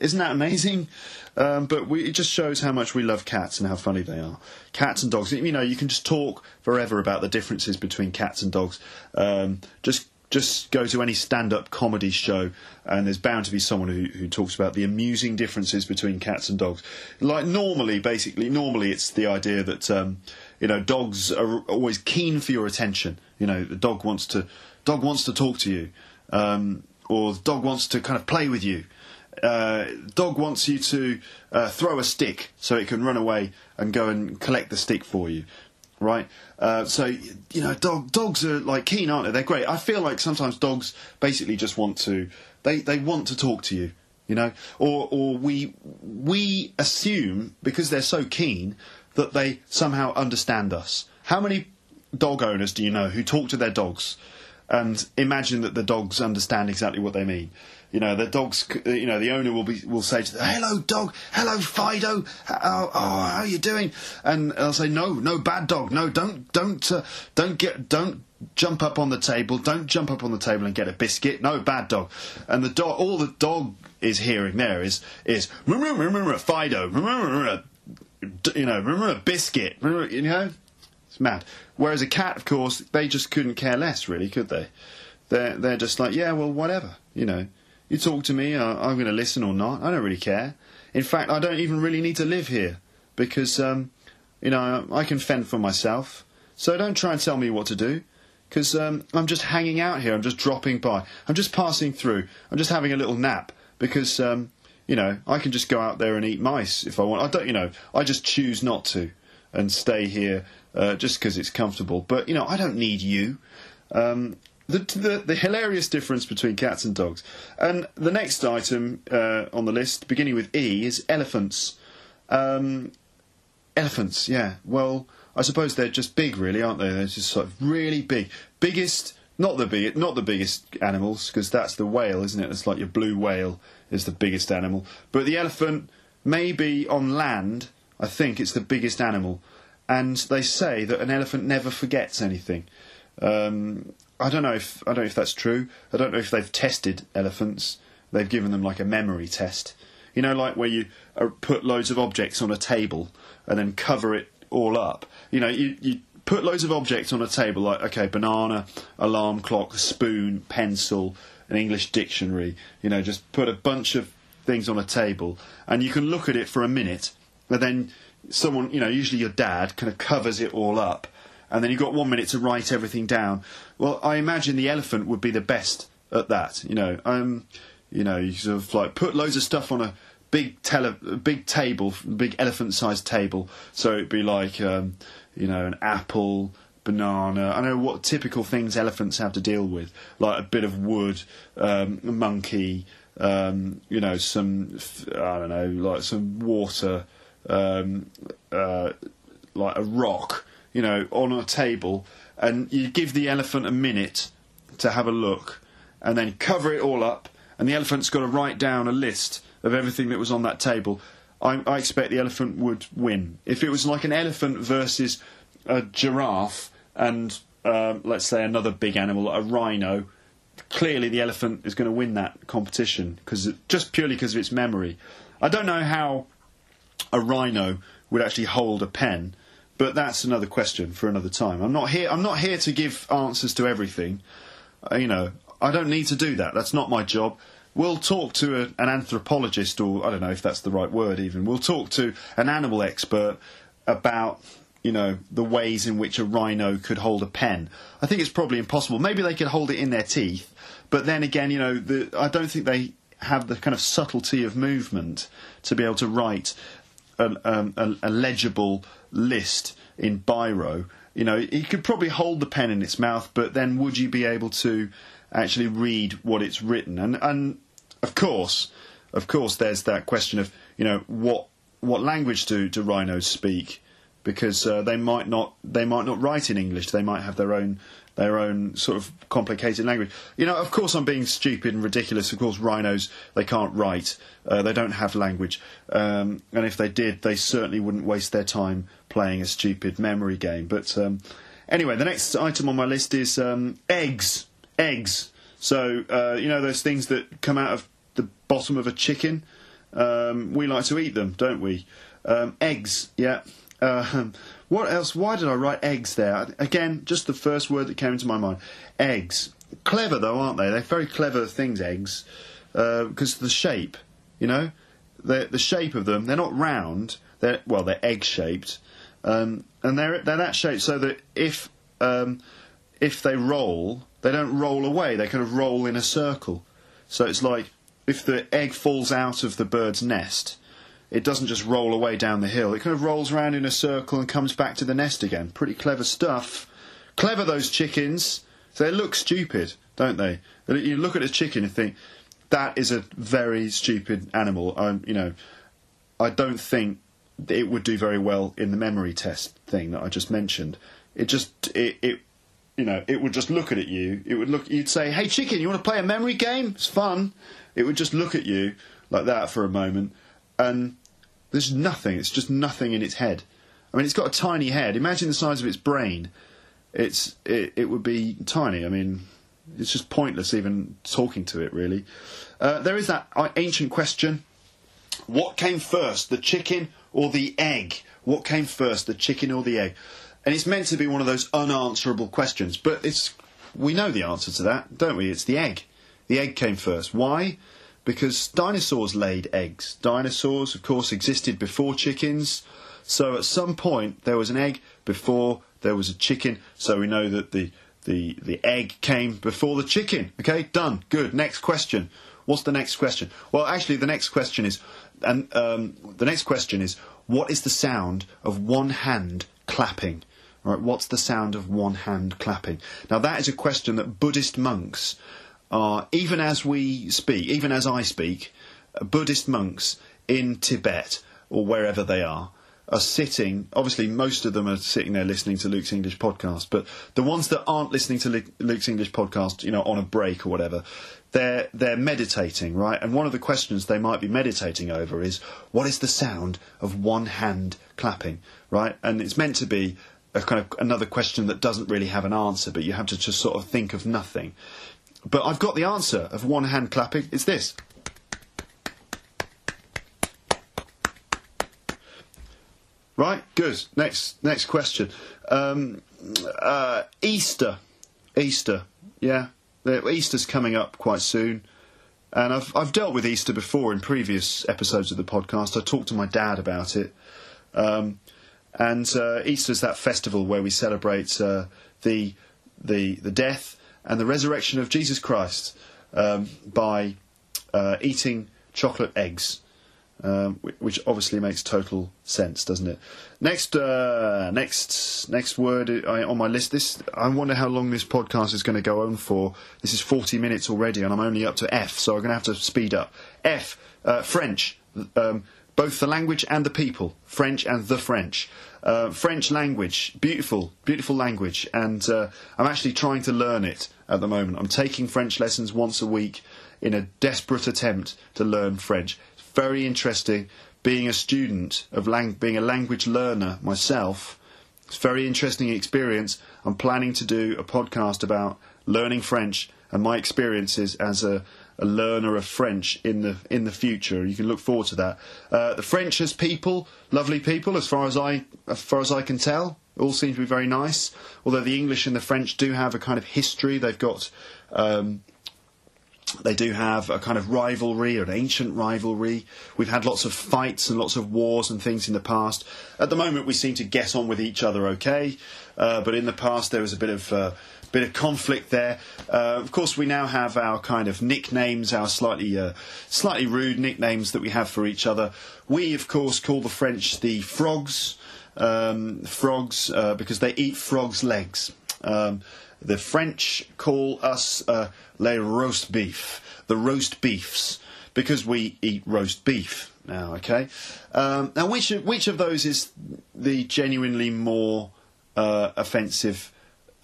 Isn't that amazing? Um, but we, it just shows how much we love cats and how funny they are. Cats and dogs. You know, you can just talk forever about the differences between cats and dogs. Um, just just go to any stand-up comedy show, and there's bound to be someone who, who talks about the amusing differences between cats and dogs. Like normally, basically, normally it's the idea that um, you know dogs are always keen for your attention. You know, the dog wants to dog wants to talk to you, um, or the dog wants to kind of play with you uh, dog wants you to uh, throw a stick so it can run away and go and collect the stick for you, right? Uh, so you know, dog dogs are like keen, aren't they? They're great. I feel like sometimes dogs basically just want to they they want to talk to you, you know, or or we we assume because they're so keen that they somehow understand us. How many dog owners do you know who talk to their dogs? And imagine that the dogs understand exactly what they mean. You know, the dogs. You know, the owner will be will say to them, "Hello, dog. Hello, Fido. How, oh, how are you doing?" And I'll say, "No, no, bad dog. No, don't, don't, uh, don't get, don't." Jump up on the table! Don't jump up on the table and get a biscuit. No, bad dog. And the dog, all the dog is hearing there is is Fido, you know, remember a biscuit, you know, it's mad. Whereas a cat, of course, they just couldn't care less, really, could they? They're they're just like, yeah, well, whatever, you know. You talk to me, I, I'm going to listen or not. I don't really care. In fact, I don't even really need to live here because, um, you know, I can fend for myself. So don't try and tell me what to do because um, I'm just hanging out here. I'm just dropping by. I'm just passing through. I'm just having a little nap because, um, you know, I can just go out there and eat mice if I want. I don't, you know, I just choose not to and stay here uh, just because it's comfortable. But you know, I don't need you. Um, the, the the hilarious difference between cats and dogs. And the next item uh, on the list, beginning with E, is elephants. Um, elephants, yeah. Well, I suppose they're just big, really, aren't they? They're just sort of really big. Biggest, not the big, not the biggest animals, because that's the whale, isn't it? It's like your blue whale is the biggest animal. But the elephant, maybe on land, I think it's the biggest animal. And they say that an elephant never forgets anything. Um, I don't know if I don't know if that's true. I don't know if they've tested elephants. They've given them like a memory test. You know, like where you uh, put loads of objects on a table and then cover it all up. You know, you, you put loads of objects on a table, like okay, banana, alarm clock, spoon, pencil, an English dictionary. You know, just put a bunch of things on a table, and you can look at it for a minute, and then someone, you know, usually your dad, kind of covers it all up, and then you've got one minute to write everything down. Well, I imagine the elephant would be the best at that. You know, um, you know, you sort of like put loads of stuff on a big tele, big table, big elephant-sized table. So it'd be like, um, you know, an apple, banana. I know what typical things elephants have to deal with, like a bit of wood, um, a monkey. Um, you know, some I don't know, like some water, um, uh, like a rock. You know, on a table, and you give the elephant a minute to have a look, and then cover it all up. And the elephant's got to write down a list of everything that was on that table. I, I expect the elephant would win. If it was like an elephant versus a giraffe and um, let's say another big animal, a rhino, clearly the elephant is going to win that competition because just purely because of its memory. I don't know how a rhino would actually hold a pen, but that's another question for another time. I'm not here. I'm not here to give answers to everything. Uh, you know, I don't need to do that. That's not my job. We'll talk to a, an anthropologist, or I don't know if that's the right word. Even we'll talk to an animal expert about you know the ways in which a rhino could hold a pen. I think it's probably impossible. Maybe they could hold it in their teeth, but then again, you know, the, I don't think they have the kind of subtlety of movement to be able to write a, um, a, a legible list in biro. You know, you could probably hold the pen in its mouth, but then would you be able to actually read what it's written? And and of course, of course, there's that question of you know what what language do do rhinos speak? Because uh, they might not they might not write in English. They might have their own their own sort of complicated language. You know, of course, I'm being stupid and ridiculous. Of course, rhinos they can't write. Uh, they don't have language, um, and if they did, they certainly wouldn't waste their time playing a stupid memory game. But um, anyway, the next item on my list is um, eggs. Eggs. So uh, you know those things that come out of the bottom of a chicken. Um, we like to eat them, don't we? Um, eggs. Yeah. [LAUGHS] Um, what else? Why did I write eggs there? Again, just the first word that came into my mind. Eggs. Clever though, aren't they? They're very clever things. Eggs, because of the shape. You know, the the shape of them. They're not round. They're well, they're egg shaped, um, and they're they're that shape so that if um, if they roll, they don't roll away. They kind of roll in a circle. So it's like if the egg falls out of the bird's nest, it doesn't just roll away down the hill. It kind of rolls around in a circle and comes back to the nest again. Pretty clever stuff. Clever those chickens. They look stupid, don't they? You look at a chicken and think that is a very stupid animal. Um, you know, I don't think it would do very well in the memory test thing that I just mentioned. It just it, it you know, it would just look at you. It would look. You'd say, "Hey, chicken, you want to play a memory game? It's fun." It would just look at you like that for a moment, and there's nothing. It's just nothing in its head. I mean, it's got a tiny head. Imagine the size of its brain. It's it, it would be tiny. I mean, it's just pointless even talking to it. Really, uh, there is that ancient question: What came first, the chicken or the egg? What came first, the chicken or the egg? And it's meant to be one of those unanswerable questions, but it's we know the answer to that, don't we? It's the egg. The egg came first. Why? Because dinosaurs laid eggs. Dinosaurs, of course, existed before chickens. So at some point there was an egg before there was a chicken. So we know that the the the egg came before the chicken. Okay, done. Good. Next question. What's the next question? Well, actually, the next question is, and um, the next question is, what is the sound of one hand clapping? Right, what's the sound of one hand clapping? Now, that is a question that Buddhist monks are, even as we speak, even as I speak, Buddhist monks in Tibet or wherever they are are sitting. Obviously, most of them are sitting there listening to Luke's English podcast, but the ones that aren't listening to Luke's English podcast, you know, on a break or whatever, they're they're meditating, right? And one of the questions they might be meditating over is what is the sound of one hand clapping, right? And it's meant to be a kind of another question that doesn't really have an answer, but you have to just sort of think of nothing. But I've got the answer of one hand clapping. It's this. Right, good. Next, next question. Um, uh, Easter, Easter, yeah. Easter's coming up quite soon, and I've I've dealt with Easter before in previous episodes of the podcast. I talked to my dad about it, um, and uh, Easter's that festival where we celebrate uh, the the the death and the resurrection of Jesus Christ um, by uh, eating chocolate eggs um, which obviously makes total sense, doesn't it? Next, uh, next, next word on my list. This I wonder how long this podcast is going to go on for. This is forty minutes already, and I'm only up to F, so I'm going to have to speed up. F, uh, French. Um, both the language and the people, French and the French. Uh, French language, beautiful, beautiful language, and uh, I'm actually trying to learn it at the moment. I'm taking French lessons once a week in a desperate attempt to learn French very interesting. Being a student of lang- being a language learner myself, it's a very interesting experience. I'm planning to do a podcast about learning French and my experiences as a, a learner of French in the in the future. You can look forward to that. Uh, the French as people, lovely people, as far as I as far as I can tell, all seem to be very nice. Although the English and the French do have a kind of history. They've got um, they do have a kind of rivalry, an ancient rivalry. We've had lots of fights and lots of wars and things in the past. At the moment, we seem to get on with each other okay, uh, but in the past there was a bit of uh, bit of conflict there. Uh, of course, we now have our kind of nicknames, our slightly uh, slightly rude nicknames that we have for each other. We, of course, call the French the frogs, um, frogs uh, because they eat frogs' legs. Um, the French call us uh, les roast beef, the roast beefs, because we eat roast beef now. Okay, um, now which which of those is the genuinely more uh, offensive?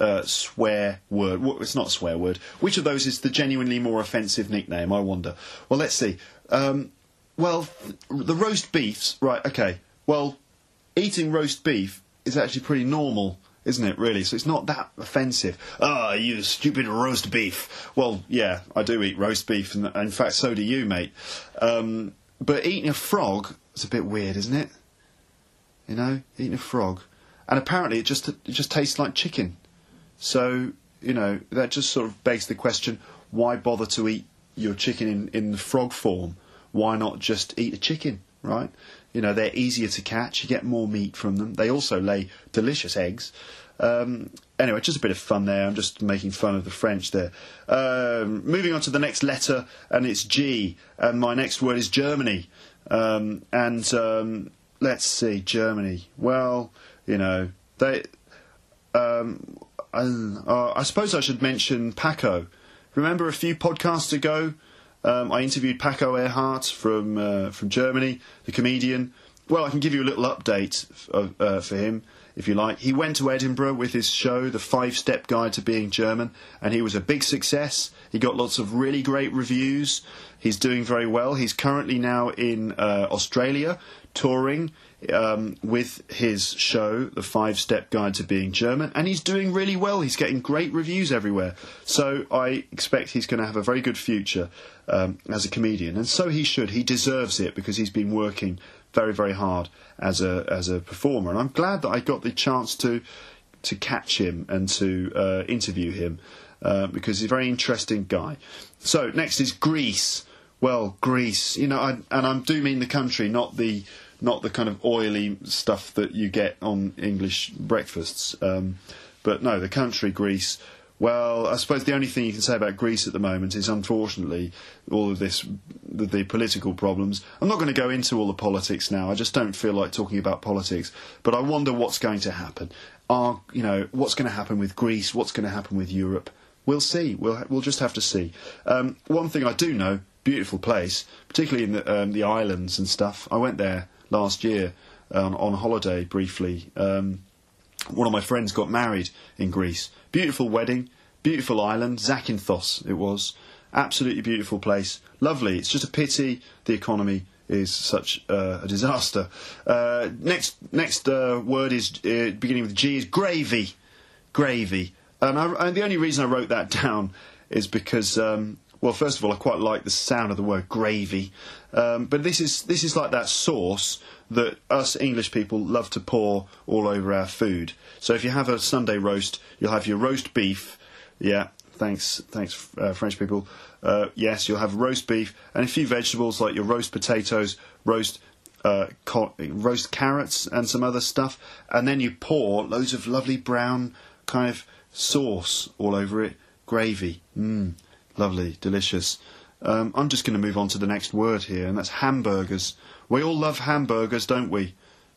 Uh, swear word. Well, it's not a swear word. Which of those is the genuinely more offensive nickname? I wonder. Well, let's see. Um, well, the roast beefs. Right. Okay. Well, eating roast beef is actually pretty normal isn't it, really? So it's not that offensive. Ah, oh, you stupid roast beef. Well, yeah, I do eat roast beef, and in fact, so do you, mate. Um, but eating a frog is a bit weird, isn't it? You know, eating a frog. And apparently it just, it just tastes like chicken. So, you know, that just sort of begs the question why bother to eat your chicken in, in the frog form? Why not just eat a chicken, right? You know, they're easier to catch. You get more meat from them. They also lay delicious eggs. Um, anyway, just a bit of fun there. I'm just making fun of the French there. Um, moving on to the next letter, and it's G. And my next word is Germany. Um, and um, let's see, Germany. Well, you know, they. Um, I, uh, I suppose I should mention Paco. Remember a few podcasts ago? Um, I interviewed Paco Erhard from uh, from Germany, the comedian. Well, I can give you a little update of, uh, for him. if you like. He went to Edinburgh with his show, The Five Step Guide to Being German, and he was a big success. He got lots of really great reviews. He's doing very well. He's currently now in uh, Australia touring um, with his show, The Five Step Guide to Being German, and he's doing really well. He's getting great reviews everywhere. So I expect he's going to have a very good future um, as a comedian, and so he should. He deserves it because he's been working very, very hard as a as a performer, and I'm glad that I got the chance to to catch him and to uh, interview him uh, because he's a very interesting guy. So next is Greece. Well, Greece, you know, I, and I do mean the country, not the not the kind of oily stuff that you get on English breakfasts. Um, but no, the country, Greece. Well, I suppose the only thing you can say about Greece at the moment is, unfortunately, all of this, the, the, political problems. I'm not going to go into all the politics now. I just don't feel like talking about politics. But I wonder what's going to happen. Are you know what's going to happen with Greece? What's going to happen with Europe? We'll see. We'll we'll just have to see. Um, one thing I do know, beautiful place, particularly in the um, the islands and stuff. I went there last year um, on holiday briefly. Um, one of my friends got married in Greece. Beautiful wedding, beautiful island, Zakynthos it was. Absolutely beautiful place. Lovely. It's just a pity the economy is such uh, a disaster. Uh, next next uh, word is uh, beginning with G is gravy. Gravy. And, I, and, the only reason I wrote that [LAUGHS] down is because um, well, first of all, I quite like the sound of the word gravy, um, but this is this is like that sauce that us English people love to pour all over our food. So if you have a Sunday roast, you'll have your roast beef. Yeah, thanks, thanks, uh, French people. Uh, yes, you'll have roast beef and a few vegetables like your roast potatoes, roast uh, co- roast carrots, and some other stuff, and then you pour loads of lovely brown kind of sauce all over it, gravy. Mmm. Lovely, delicious. Um, I'm just going to move on to the next word here, and that's hamburgers. We all love hamburgers, don't we?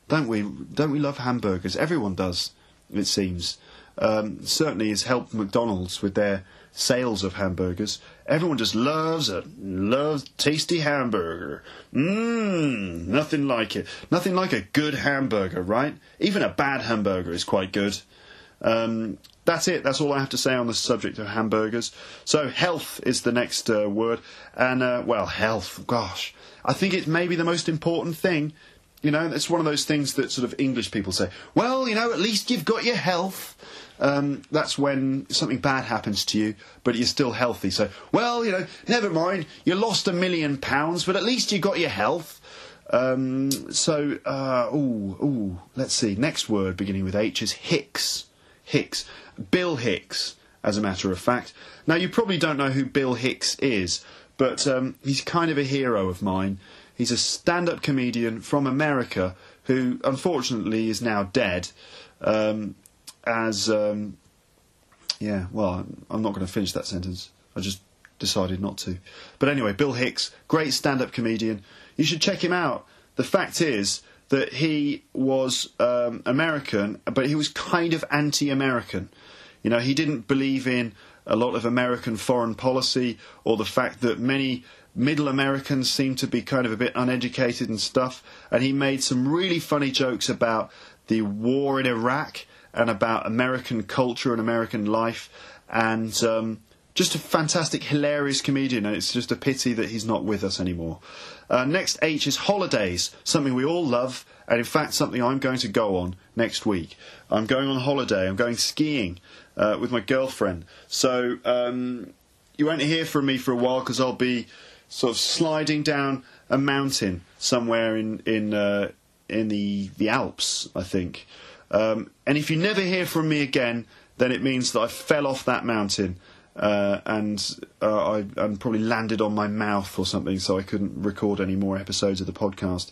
Don't we? Don't we love hamburgers? Everyone does, it seems. Um, certainly has helped McDonald's with their sales of hamburgers. Everyone just loves a Loves tasty hamburger. Mmm, nothing like it. Nothing like a good hamburger, right? Even a bad hamburger is quite good. Um, that's it. That's all I have to say on the subject of hamburgers. So health is the next uh, word, and uh, well, health. Gosh, I think it's maybe the most important thing. You know, it's one of those things that sort of English people say. Well, you know, at least you've got your health. Um, that's when something bad happens to you, but you're still healthy. So, well, you know, never mind. You lost a million pounds, but at least you got your health. Um, so, uh, ooh, ooh, let's see. Next word beginning with H is Hicks. Hicks. Bill Hicks, as a matter of fact. Now, you probably don't know who Bill Hicks is, but um, he's kind of a hero of mine. He's a stand up comedian from America who, unfortunately, is now dead. Um, as, um, yeah, well, I'm not going to finish that sentence. I just decided not to. But anyway, Bill Hicks, great stand up comedian. You should check him out. The fact is, that he was um, American, but he was kind of anti-American. You know, he didn't believe in a lot of American foreign policy or the fact that many middle Americans seem to be kind of a bit uneducated and stuff. And he made some really funny jokes about the war in Iraq and about American culture and American life. And um, just a fantastic, hilarious comedian, and it's just a pity that he's not with us anymore. Uh, next H is holidays, something we all love, and in fact, something I'm going to go on next week. I'm going on holiday, I'm going skiing uh, with my girlfriend. So um, you won't hear from me for a while because I'll be sort of sliding down a mountain somewhere in, in, uh, in the, the Alps, I think. Um, and if you never hear from me again, then it means that I fell off that mountain uh, and uh, I and probably landed on my mouth or something, so I couldn't record any more episodes of the podcast.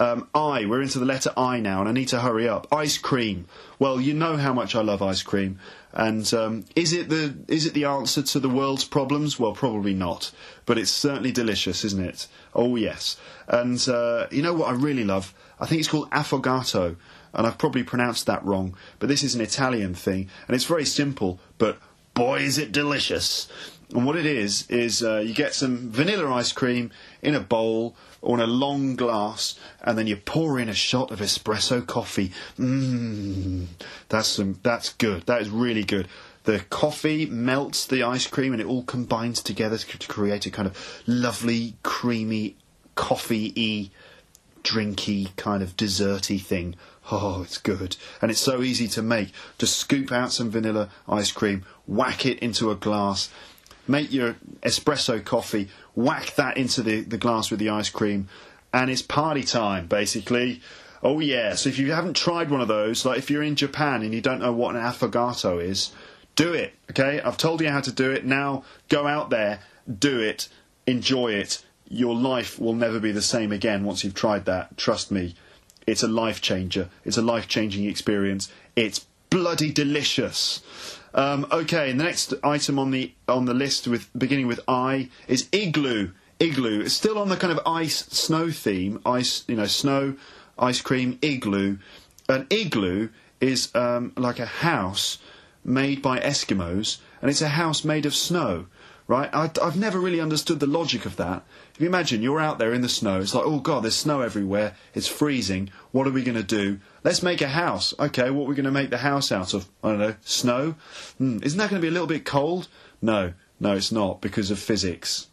Um, I, we're into the letter I now, and I need to hurry up. Ice cream. Well, you know how much I love ice cream, and um, is it the is it the answer to the world's problems? Well, probably not, but it's certainly delicious, isn't it? Oh yes, and uh, you know what I really love? I think it's called affogato, and I've probably pronounced that wrong, but this is an Italian thing, and it's very simple, but boy, is it delicious. And what it is is uh, you get some vanilla ice cream in a bowl or in a long glass, and then you pour in a shot of espresso coffee. Mmm, that's some. That's good. That is really good. The coffee melts the ice cream, and it all combines together to create a kind of lovely, creamy, coffee-y, drinky kind of desserty thing. Oh, it's good. And it's so easy to make. Just scoop out some vanilla ice cream, whack it into a glass, make your espresso coffee, whack that into the, the glass with the ice cream, and it's party time, basically. Oh, yeah. So if you haven't tried one of those, like if you're in Japan and you don't know what an affogato is, do it, okay? I've told you how to do it. Now go out there, do it, enjoy it. Your life will never be the same again once you've tried that. Trust me. It's a life changer. It's a life changing experience. It's bloody delicious. Um, okay, and the next item on the on the list with beginning with I is igloo. Igloo. It's still on the kind of ice snow theme. Ice, you know, snow, ice cream, igloo. An igloo is um, like a house made by Eskimos, and it's a house made of snow right? I, have never really understood the logic of that. If you imagine you're out there in the snow, it's like, oh god, there's snow everywhere, it's freezing, what are we going to do? Let's make a house. Okay, what are we going to make the house out of? I don't know, snow? Mm, isn't that going to be a little bit cold? No, no, it's not, because of physics.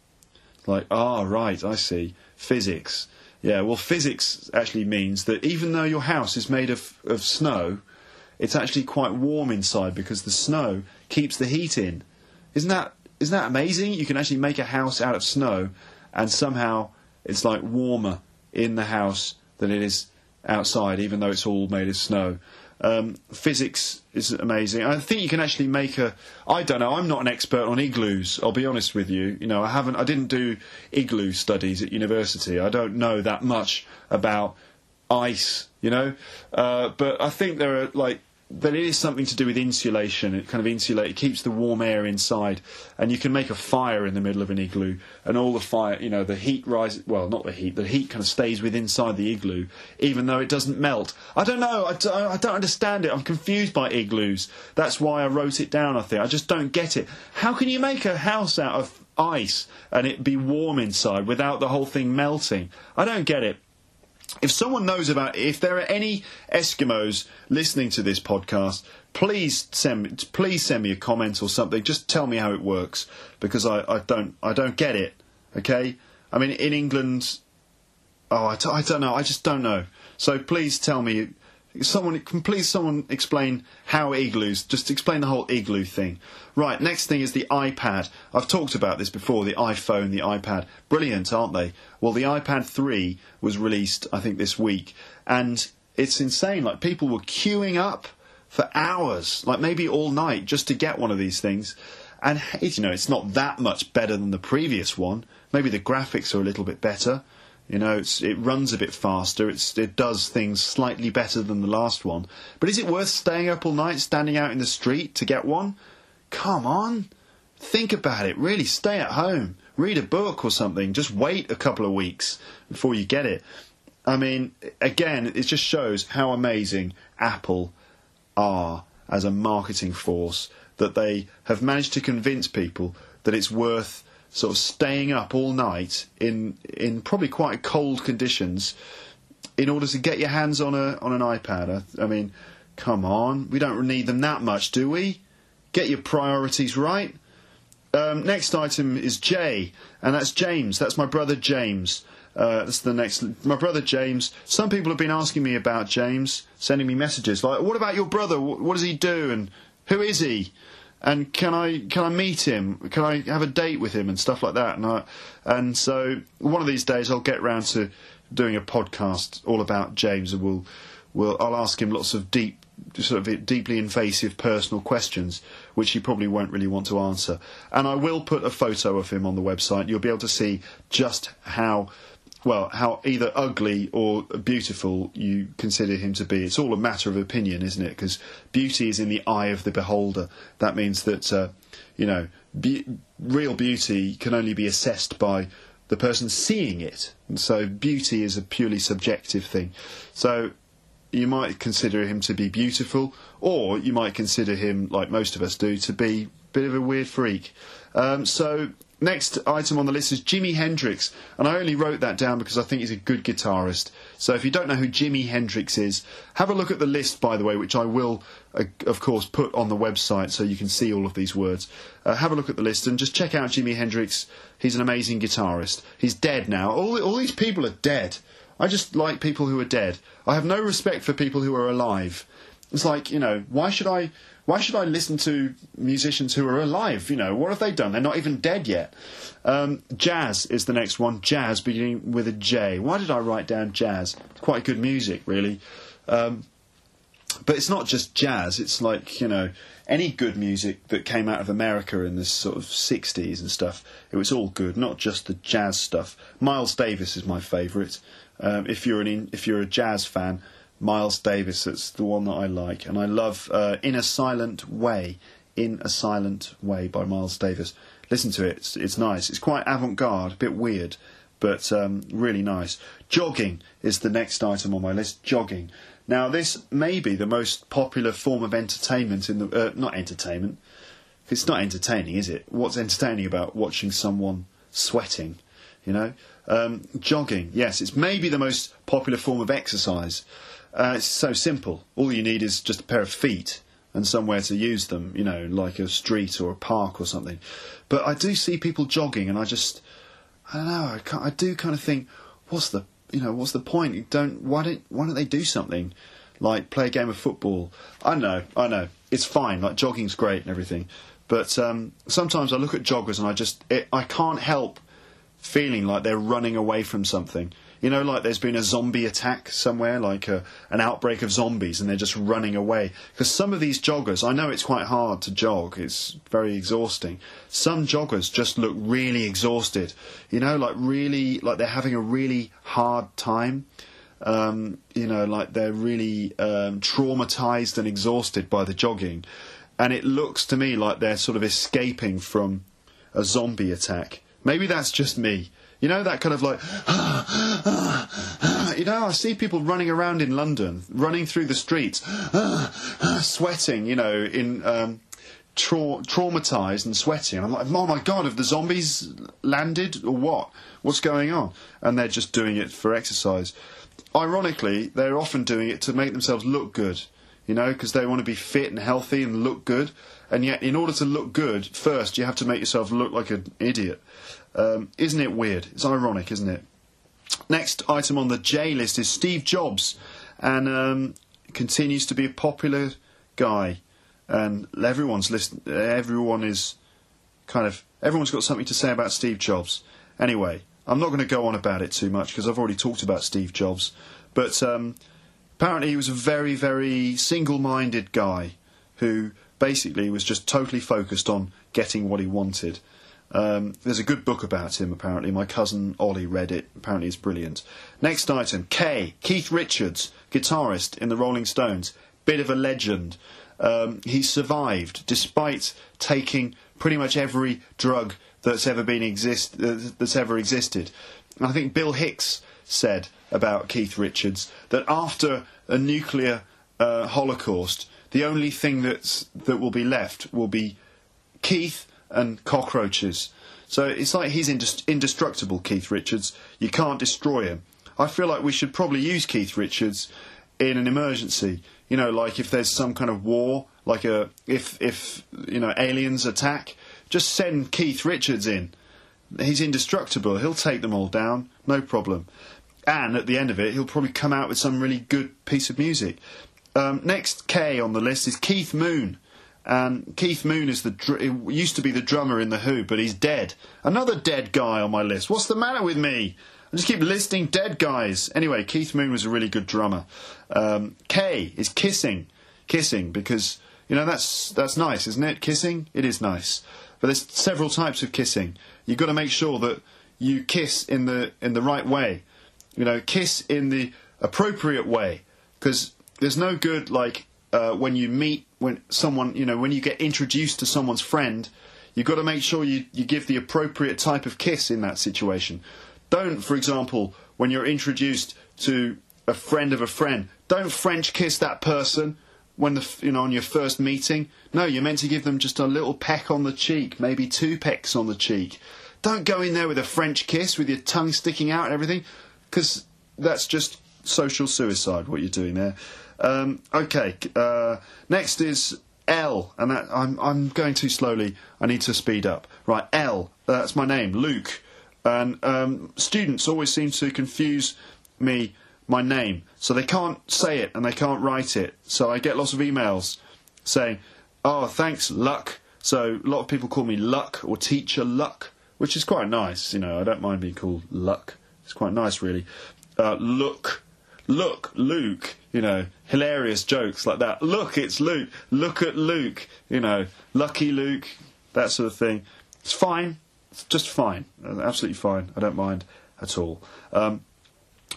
Like, ah, right, I see. Physics. Yeah, well, physics actually means that even though your house is made of, of snow, it's actually quite warm inside because the snow keeps the heat in. Isn't that isn't that amazing? You can actually make a house out of snow, and somehow it's like warmer in the house than it is outside, even though it's all made of snow. Um, physics is amazing. I think you can actually make a. I don't know. I'm not an expert on igloos. I'll be honest with you. You know, I haven't. I didn't do igloo studies at university. I don't know that much about ice. You know, uh, but I think there are like but it is something to do with insulation. It kind of insulates, it keeps the warm air inside, and you can make a fire in the middle of an igloo, and all the fire, you know, the heat rises. Well, not the heat. The heat kind of stays within inside the igloo, even though it doesn't melt. I don't know. I don't, I don't understand it. I'm confused by igloos. That's why I wrote it down. I think I just don't get it. How can you make a house out of ice and it be warm inside without the whole thing melting? I don't get it if someone knows about if there are any Eskimos listening to this podcast, please send please send me a comment or something. Just tell me how it works because I, I don't I don't get it. Okay, I mean in England, oh I t- I don't know I just don't know. So please tell me someone please someone explain how igloos just explain the whole igloo thing. Right next thing is the ipad. I've talked about this before the iphone the ipad. Brilliant aren't they? Well the ipad 3 was released i think this week and it's insane. Like people were queuing up for hours like maybe all night just to get one of these things. And you know it's not that much better than the previous one. Maybe the graphics are a little bit better you know, it runs a bit faster. it does things slightly better than the last one. But is it worth staying up all night, standing out in the street to get one? Come on, think about it. Really, stay at home, read a book or something. Just wait a couple of weeks before you get it. I mean, again, it just shows how amazing Apple are as a marketing force that they have managed to convince people that it's worth sort of staying up all night in in probably quite cold conditions in order to get your hands on a on an iPad. I, I mean, come on, we don't need them that much, do we? Get your priorities right. Um, next item is J, and that's James. That's my brother James. Uh, that's the next. My brother James. Some people have been asking me about James, sending me messages like, "What about your brother? What does he do? And who is he?" And can I can I meet him? Can I have a date with him and stuff like that? And I, and so one of these days I'll get round to doing a podcast all about James, and we'll we'll I'll ask him lots of deep sort of deeply invasive personal questions which he probably won't really want to answer. And I will put a photo of him on the website. You'll be able to see just how well, how either ugly or beautiful you consider him to be. It's all a matter of opinion, isn't it? Because beauty is in the eye of the beholder. That means that, uh, you know, be- real beauty can only be assessed by the person seeing it. And so beauty is a purely subjective thing. So you might consider him to be beautiful, or you might consider him, like most of us do, to be a bit of a weird freak. Um, so next item on the list is Jimi Hendrix, and I only wrote that down because I think he's a good guitarist. So if you don't know who Jimi Hendrix is, have a look at the list, by the way, which I will, uh, of course, put on the website so you can see all of these words. Uh, have a look at the list and just check out Jimi Hendrix. He's an amazing guitarist. He's dead now. All, all these people are dead. I just like people who are dead. I have no respect for people who are alive. It's like, you know, why should I why should I listen to musicians who are alive? You know, what have they done? They're not even dead yet. Um, jazz is the next one. Jazz beginning with a J. Why did I write down jazz? Quite good music, really. Um, but it's not just jazz. It's like you know any good music that came out of America in the sort of '60s and stuff. It was all good, not just the jazz stuff. Miles Davis is my favourite. Um, if you're an if you're a jazz fan, Miles Davis. That's the one that I like, and I love uh, "In a Silent Way." "In a Silent Way" by Miles Davis. Listen to it; it's, it's nice. It's quite avant-garde, a bit weird, but um, really nice. Jogging is the next item on my list. Jogging. Now, this may be the most popular form of entertainment in the uh, not entertainment. It's not entertaining, is it? What's entertaining about watching someone sweating? You know, um, jogging. Yes, it's maybe the most popular form of exercise. Uh, it's so simple. All you need is just a pair of feet and somewhere to use them, you know, like a street or a park or something. But I do see people jogging, and I just, I don't know, I, I do kind of think, what's the, you know, what's the point? Don't, why don't, why don't they do something? Like play a game of football. I know, I know, it's fine. Like jogging's great and everything, but um, sometimes I look at joggers and I just, it, I can't help feeling like they're running away from something. You know, like there's been a zombie attack somewhere, like a, an outbreak of zombies, and they're just running away. Because some of these joggers, I know it's quite hard to jog, it's very exhausting. Some joggers just look really exhausted. You know, like really, like they're having a really hard time. Um, you know, like they're really um, traumatized and exhausted by the jogging. And it looks to me like they're sort of escaping from a zombie attack. Maybe that's just me. You know, that kind of like, you know, I see people running around in London, running through the streets, sweating, you know, in um, tra- traumatized and sweating. I'm like, oh my god, have the zombies landed or what? What's going on? And they're just doing it for exercise. Ironically, they're often doing it to make themselves look good, you know, because they want to be fit and healthy and look good. And yet, in order to look good, first you have to make yourself look like an idiot. Um, isn't it weird? It's ironic, isn't it? Next item on the J list is Steve Jobs, and um, continues to be a popular guy, and everyone's list. Everyone is kind of everyone's got something to say about Steve Jobs. Anyway, I'm not going to go on about it too much because I've already talked about Steve Jobs, but um, apparently he was a very, very single-minded guy who basically was just totally focused on getting what he wanted. Um, there's a good book about him, apparently. My cousin Ollie read it. Apparently, it's brilliant. Next item K. Keith Richards, guitarist in the Rolling Stones. Bit of a legend. Um, he survived despite taking pretty much every drug that's ever been exist uh, that's ever existed. And I think Bill Hicks said about Keith Richards that after a nuclear uh, holocaust, the only thing that's that will be left will be Keith and cockroaches. So it's like he's indestructible, Keith Richards. You can't destroy him. I feel like we should probably use Keith Richards in an emergency. You know, like if there's some kind of war, like a if if you know aliens attack, just send Keith Richards in. He's indestructible. He'll take them all down, no problem. And at the end of it, he'll probably come out with some really good piece of music. Um, next K on the list is Keith Moon. And Keith Moon is the dr- used to be the drummer in the Who, but he's dead. Another dead guy on my list. What's the matter with me? I just keep listing dead guys. Anyway, Keith Moon was a really good drummer. Um, K is kissing, kissing because you know that's that's nice, isn't it? Kissing, it is nice. But there's several types of kissing. You've got to make sure that you kiss in the in the right way. You know, kiss in the appropriate way because there's no good like uh, when you meet when someone, you know, when you get introduced to someone's friend, you've got to make sure you, you give the appropriate type of kiss in that situation. Don't, for example, when you're introduced to a friend of a friend, don't French kiss that person. when the you know on your first meeting. No, you're meant to give them just a little peck on the cheek, maybe two pecks on the cheek. Don't go in there with a French kiss with your tongue sticking out and everything, because that's just social suicide. What you're doing there. Um, okay, uh, next is L, and that I'm I'm going too slowly. I need to speed up. Right, L. That's my name, Luke. And um, students always seem to confuse me my name, so they can't say it and they can't write it. So I get lots of emails saying, "Oh, thanks, Luck." So a lot of people call me Luck or Teacher Luck, which is quite nice. You know, I don't mind being called Luck. It's quite nice, really. Uh, look, look, Luke. You know, hilarious jokes like that. Look, it's Luke. Look at Luke. You know, lucky Luke. That sort of thing. It's fine. It's just fine. Absolutely fine. I don't mind at all. Um,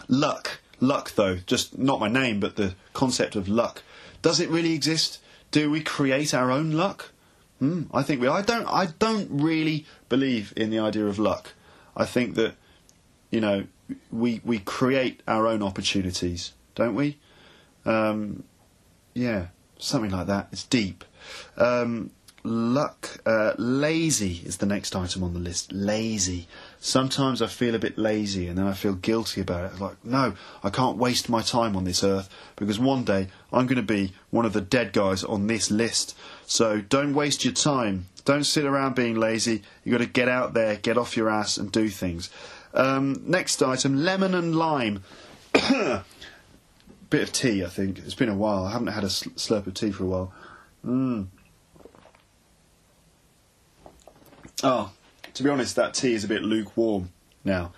luck. Luck, though, just not my name, but the concept of luck. Does it really exist? Do we create our own luck? Hmm, I think we. I don't. I don't really believe in the idea of luck. I think that, you know, we we create our own opportunities, don't we? Um, yeah, something like that. It's deep. Um, luck. Uh, lazy is the next item on the list. Lazy. Sometimes I feel a bit lazy and then I feel guilty about it. It's like, no, I can't waste my time on this earth because one day I'm going to be one of the dead guys on this list. So don't waste your time. Don't sit around being lazy. You've got to get out there, get off your ass and do things. Um, next item, lemon and lime. [COUGHS] Bit of tea, I think. It's been a while. I haven't had a slurp of tea for a while. Mmm. Oh, to be honest, that tea is a bit lukewarm now.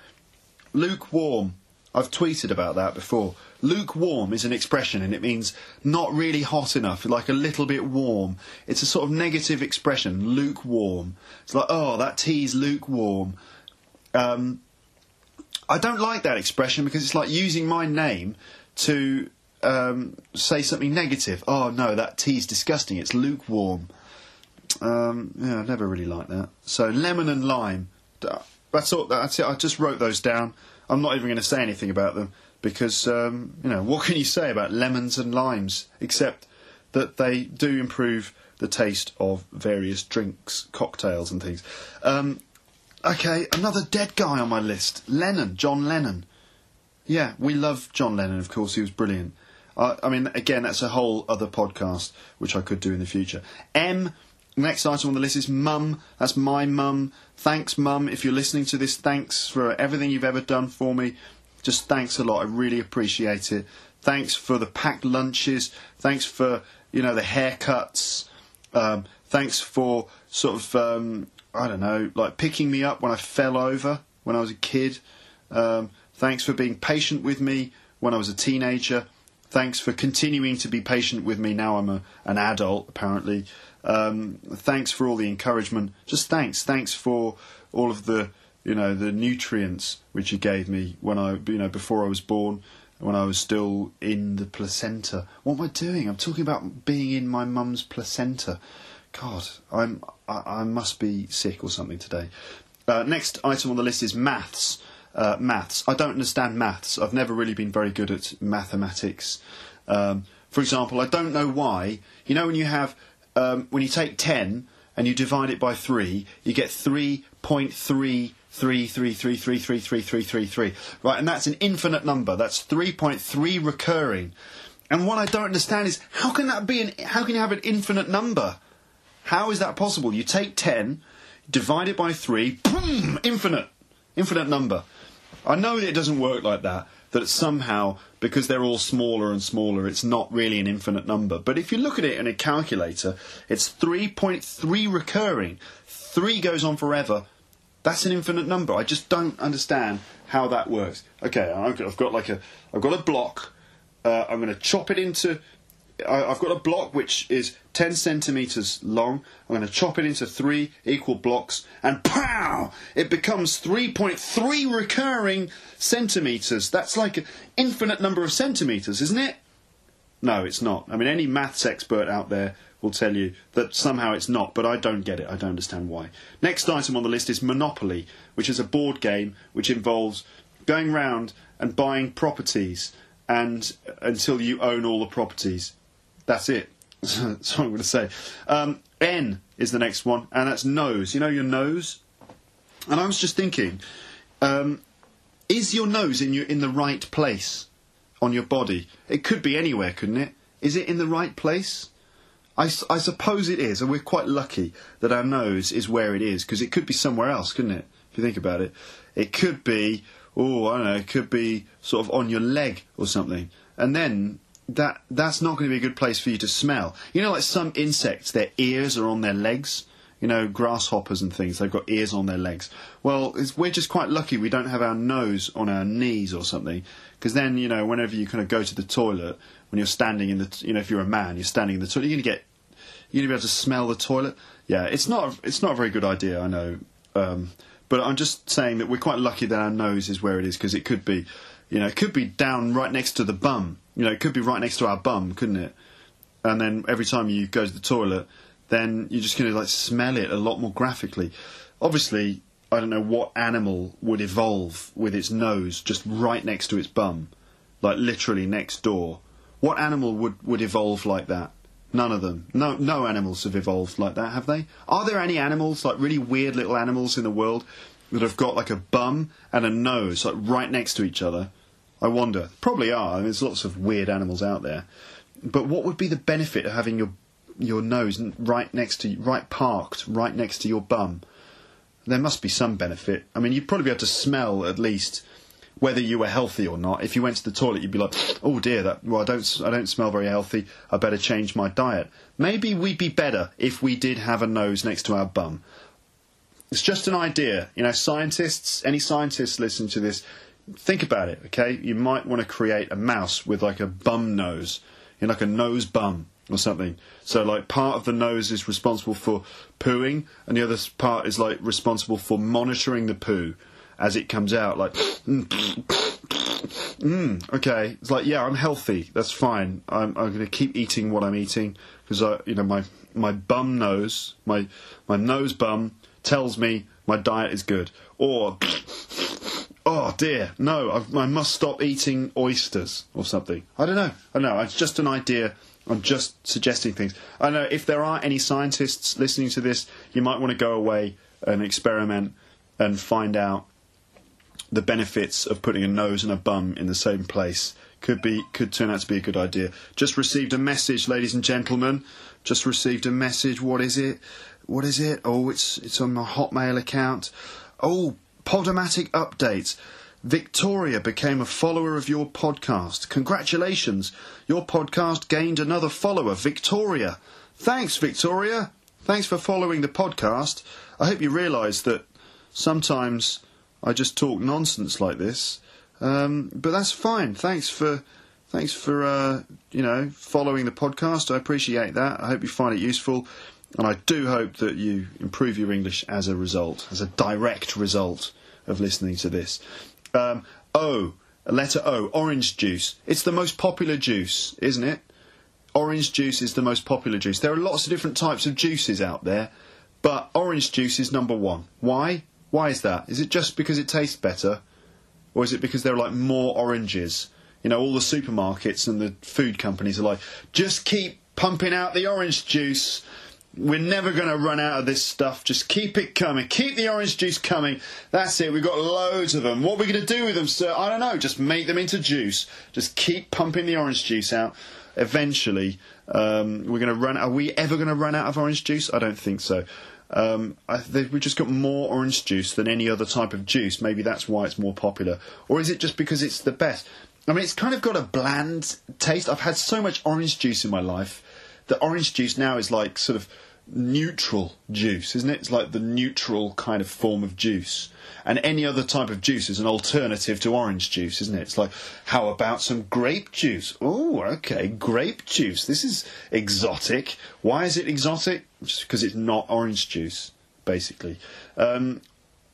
Lukewarm. I've tweeted about that before. Lukewarm is an expression and it means not really hot enough, like a little bit warm. It's a sort of negative expression, lukewarm. It's like, oh, that tea's lukewarm. Um, I don't like that expression because it's like using my name to um, say something negative. Oh, no, that tea's disgusting. It's lukewarm. Um, yeah, I never really liked that. So lemon and lime. That's all. That's it. I just wrote those down. I'm not even going to say anything about them because um, you know [LAUGHS] what can you say about lemons and limes except that they do improve the taste of various drinks, cocktails, and things. Um, okay, another dead guy on my list. Lennon, John Lennon. Yeah, we love John Lennon. Of course, he was brilliant. Uh, I mean, again, that's a whole other podcast which I could do in the future. M Next item on the list is mum. That's my mum. Thanks, mum. If you're listening to this, thanks for everything you've ever done for me. Just thanks a lot. I really appreciate it. Thanks for the packed lunches. Thanks for you know the haircuts. Um, thanks for sort of um, I don't know, like picking me up when I fell over when I was a kid. Um, thanks for being patient with me when I was a teenager. Thanks for continuing to be patient with me now I'm a, an adult, apparently. Um, thanks for all the encouragement. Just thanks. Thanks for all of the you know the nutrients which you gave me when I you know before I was born, when I was still in the placenta. What am I doing? I'm talking about being in my mum's placenta. God, I'm I, I must be sick or something today. Uh, next item on the list is maths. Uh, maths. I don't understand maths. I've never really been very good at mathematics. Um, for example, I don't know why. You know when you have um, when you take 10 and you divide it by 3, you get 3.33333333333. Right, and that's an infinite number. That's 3.3 recurring. And what I don't understand is how can that be an how can you have an infinite number? How is that possible? You take 10, divide it by 3, boom, infinite. Infinite number. I know that it doesn't work like that, that somehow, because they're all smaller and smaller, it's not really an infinite number. But if you look at it in a calculator, it's 3.3 recurring. 3 goes on forever. That's an infinite number. I just don't understand how that works. Okay, I've got like a, I've got a block. Uh, I'm going to chop it into I've got a block which is 10 centimetres long. I'm going to chop it into three equal blocks, and pow! It becomes 3.3 recurring centimetres. That's like an infinite number of centimetres, isn't it? No, it's not. I mean, any maths expert out there will tell you that somehow it's not, but I don't get it. I don't understand why. Next item on the list is Monopoly, which is a board game which involves going round and buying properties and until you own all the properties. That's it. [LAUGHS] That's what I'm going to say. Um, N is the next one, and that's nose. You know your nose? And I was just thinking, um, is your nose in your in the right place on your body? It could be anywhere, couldn't it? Is it in the right place? I suppose it is, and we're quite lucky that our nose is where it is because it could be somewhere else, couldn't it? If you think about it, it could be, oh, I don't know, it could be sort of on your leg or something, and then that that's not going to be a good place for you to smell. You know, like some insects, their ears are on their legs. You know, grasshoppers and things, they've got ears on their legs. Well, we're just quite lucky we don't have our nose on our knees or something, because then, you know, whenever you kind of go to the toilet, when you're standing in the, t- you know, if you're a man, you're standing in the toilet, you're going to get, you're going to be able to smell the toilet. Yeah, it's not, it's not a very good idea, I know. Um, but I'm just saying that we're quite lucky that our nose is where it is, because it could be, you know, it could be down right next to the bum. You know, it could be right next to our bum, couldn't it? and then every time you go to the toilet, then you're just going to like smell it a lot more graphically. Obviously, I don't know what animal would evolve with its nose just right next to its bum, like literally next door. What animal would, would evolve like that? None of them. No, no animals have evolved like that, have they? Are there any animals, like really weird little animals in the world, that have got like a bum and a nose, like right next to each other? I wonder. Probably are. I mean, There's lots of weird animals out there. But what would be the benefit of having your your nose right next to right parked right next to your bum? There must be some benefit. I mean, you'd probably be able to smell at least whether you were healthy or not. If you went to the toilet, you'd be like, "Oh dear, that well, I don't I don't smell very healthy. I better change my diet." Maybe we'd be better if we did have a nose next to our bum. It's just an idea. You know, scientists, any scientists listening to this, think about it, okay? You might want to create a mouse with like a bum nose, you know, like a nose bum or something. So, like, part of the nose is responsible for pooing, and the other part is like responsible for monitoring the poo as it comes out. Like, mm, mm, okay, it's like, yeah, I'm healthy. That's fine. I'm, I'm going to keep eating what I'm eating because I, you know, my my bum nose, my my nose bum tells me my diet is good. Or, dear, no, I, I must stop eating oysters or something. I don't know. I don't know. It's just an idea. I'm just suggesting things. I know if there are any scientists listening to this, you might want to go away and experiment and find out the benefits of putting a nose and a bum in the same place could be could turn out to be a good idea. Just received a message, ladies and gentlemen. Just received a message. What is it? What is it? Oh, it's it's on my Hotmail account. Oh, Podomatic update. Victoria became a follower of your podcast. Congratulations. Your podcast gained another follower, Victoria. Thanks, Victoria. Thanks for following the podcast. I hope you realise that sometimes I just talk nonsense like this. Um, but that's fine. Thanks for thanks for uh, you know following the podcast. I appreciate that. I hope you find it useful, and I do hope that you improve your English as a result, as a direct result of listening to this. Um, o, letter O, orange juice. It's the most popular juice, isn't it? Orange juice is the most popular juice. There are lots of different types of juices out there, but orange juice is number one. Why? Why is that? Is it just because it tastes better? Or is it because there are like more oranges? You know, all the supermarkets and the food companies are like, just keep pumping out the orange juice. We're never going to run out of this stuff. Just keep it coming. Keep the orange juice coming. That's it. We've got loads of them. What are we going to do with them, sir? I don't know. Just make them into juice. Just keep pumping the orange juice out. Eventually, um, we're going to run. Are we ever going to run out of orange juice? I don't think so. Um, we've just got more orange juice than any other type of juice. Maybe that's why it's more popular. Or is it just because it's the best? I mean, it's kind of got a bland taste. I've had so much orange juice in my life that orange juice now is like sort of neutral juice, isn't it? It's like the neutral kind of form of juice. And any other type of juice is an alternative to orange juice, isn't it? It's like, how about some grape juice? Oh, okay, grape juice. This is exotic. Why is it exotic? Because it's not orange juice, basically. Um,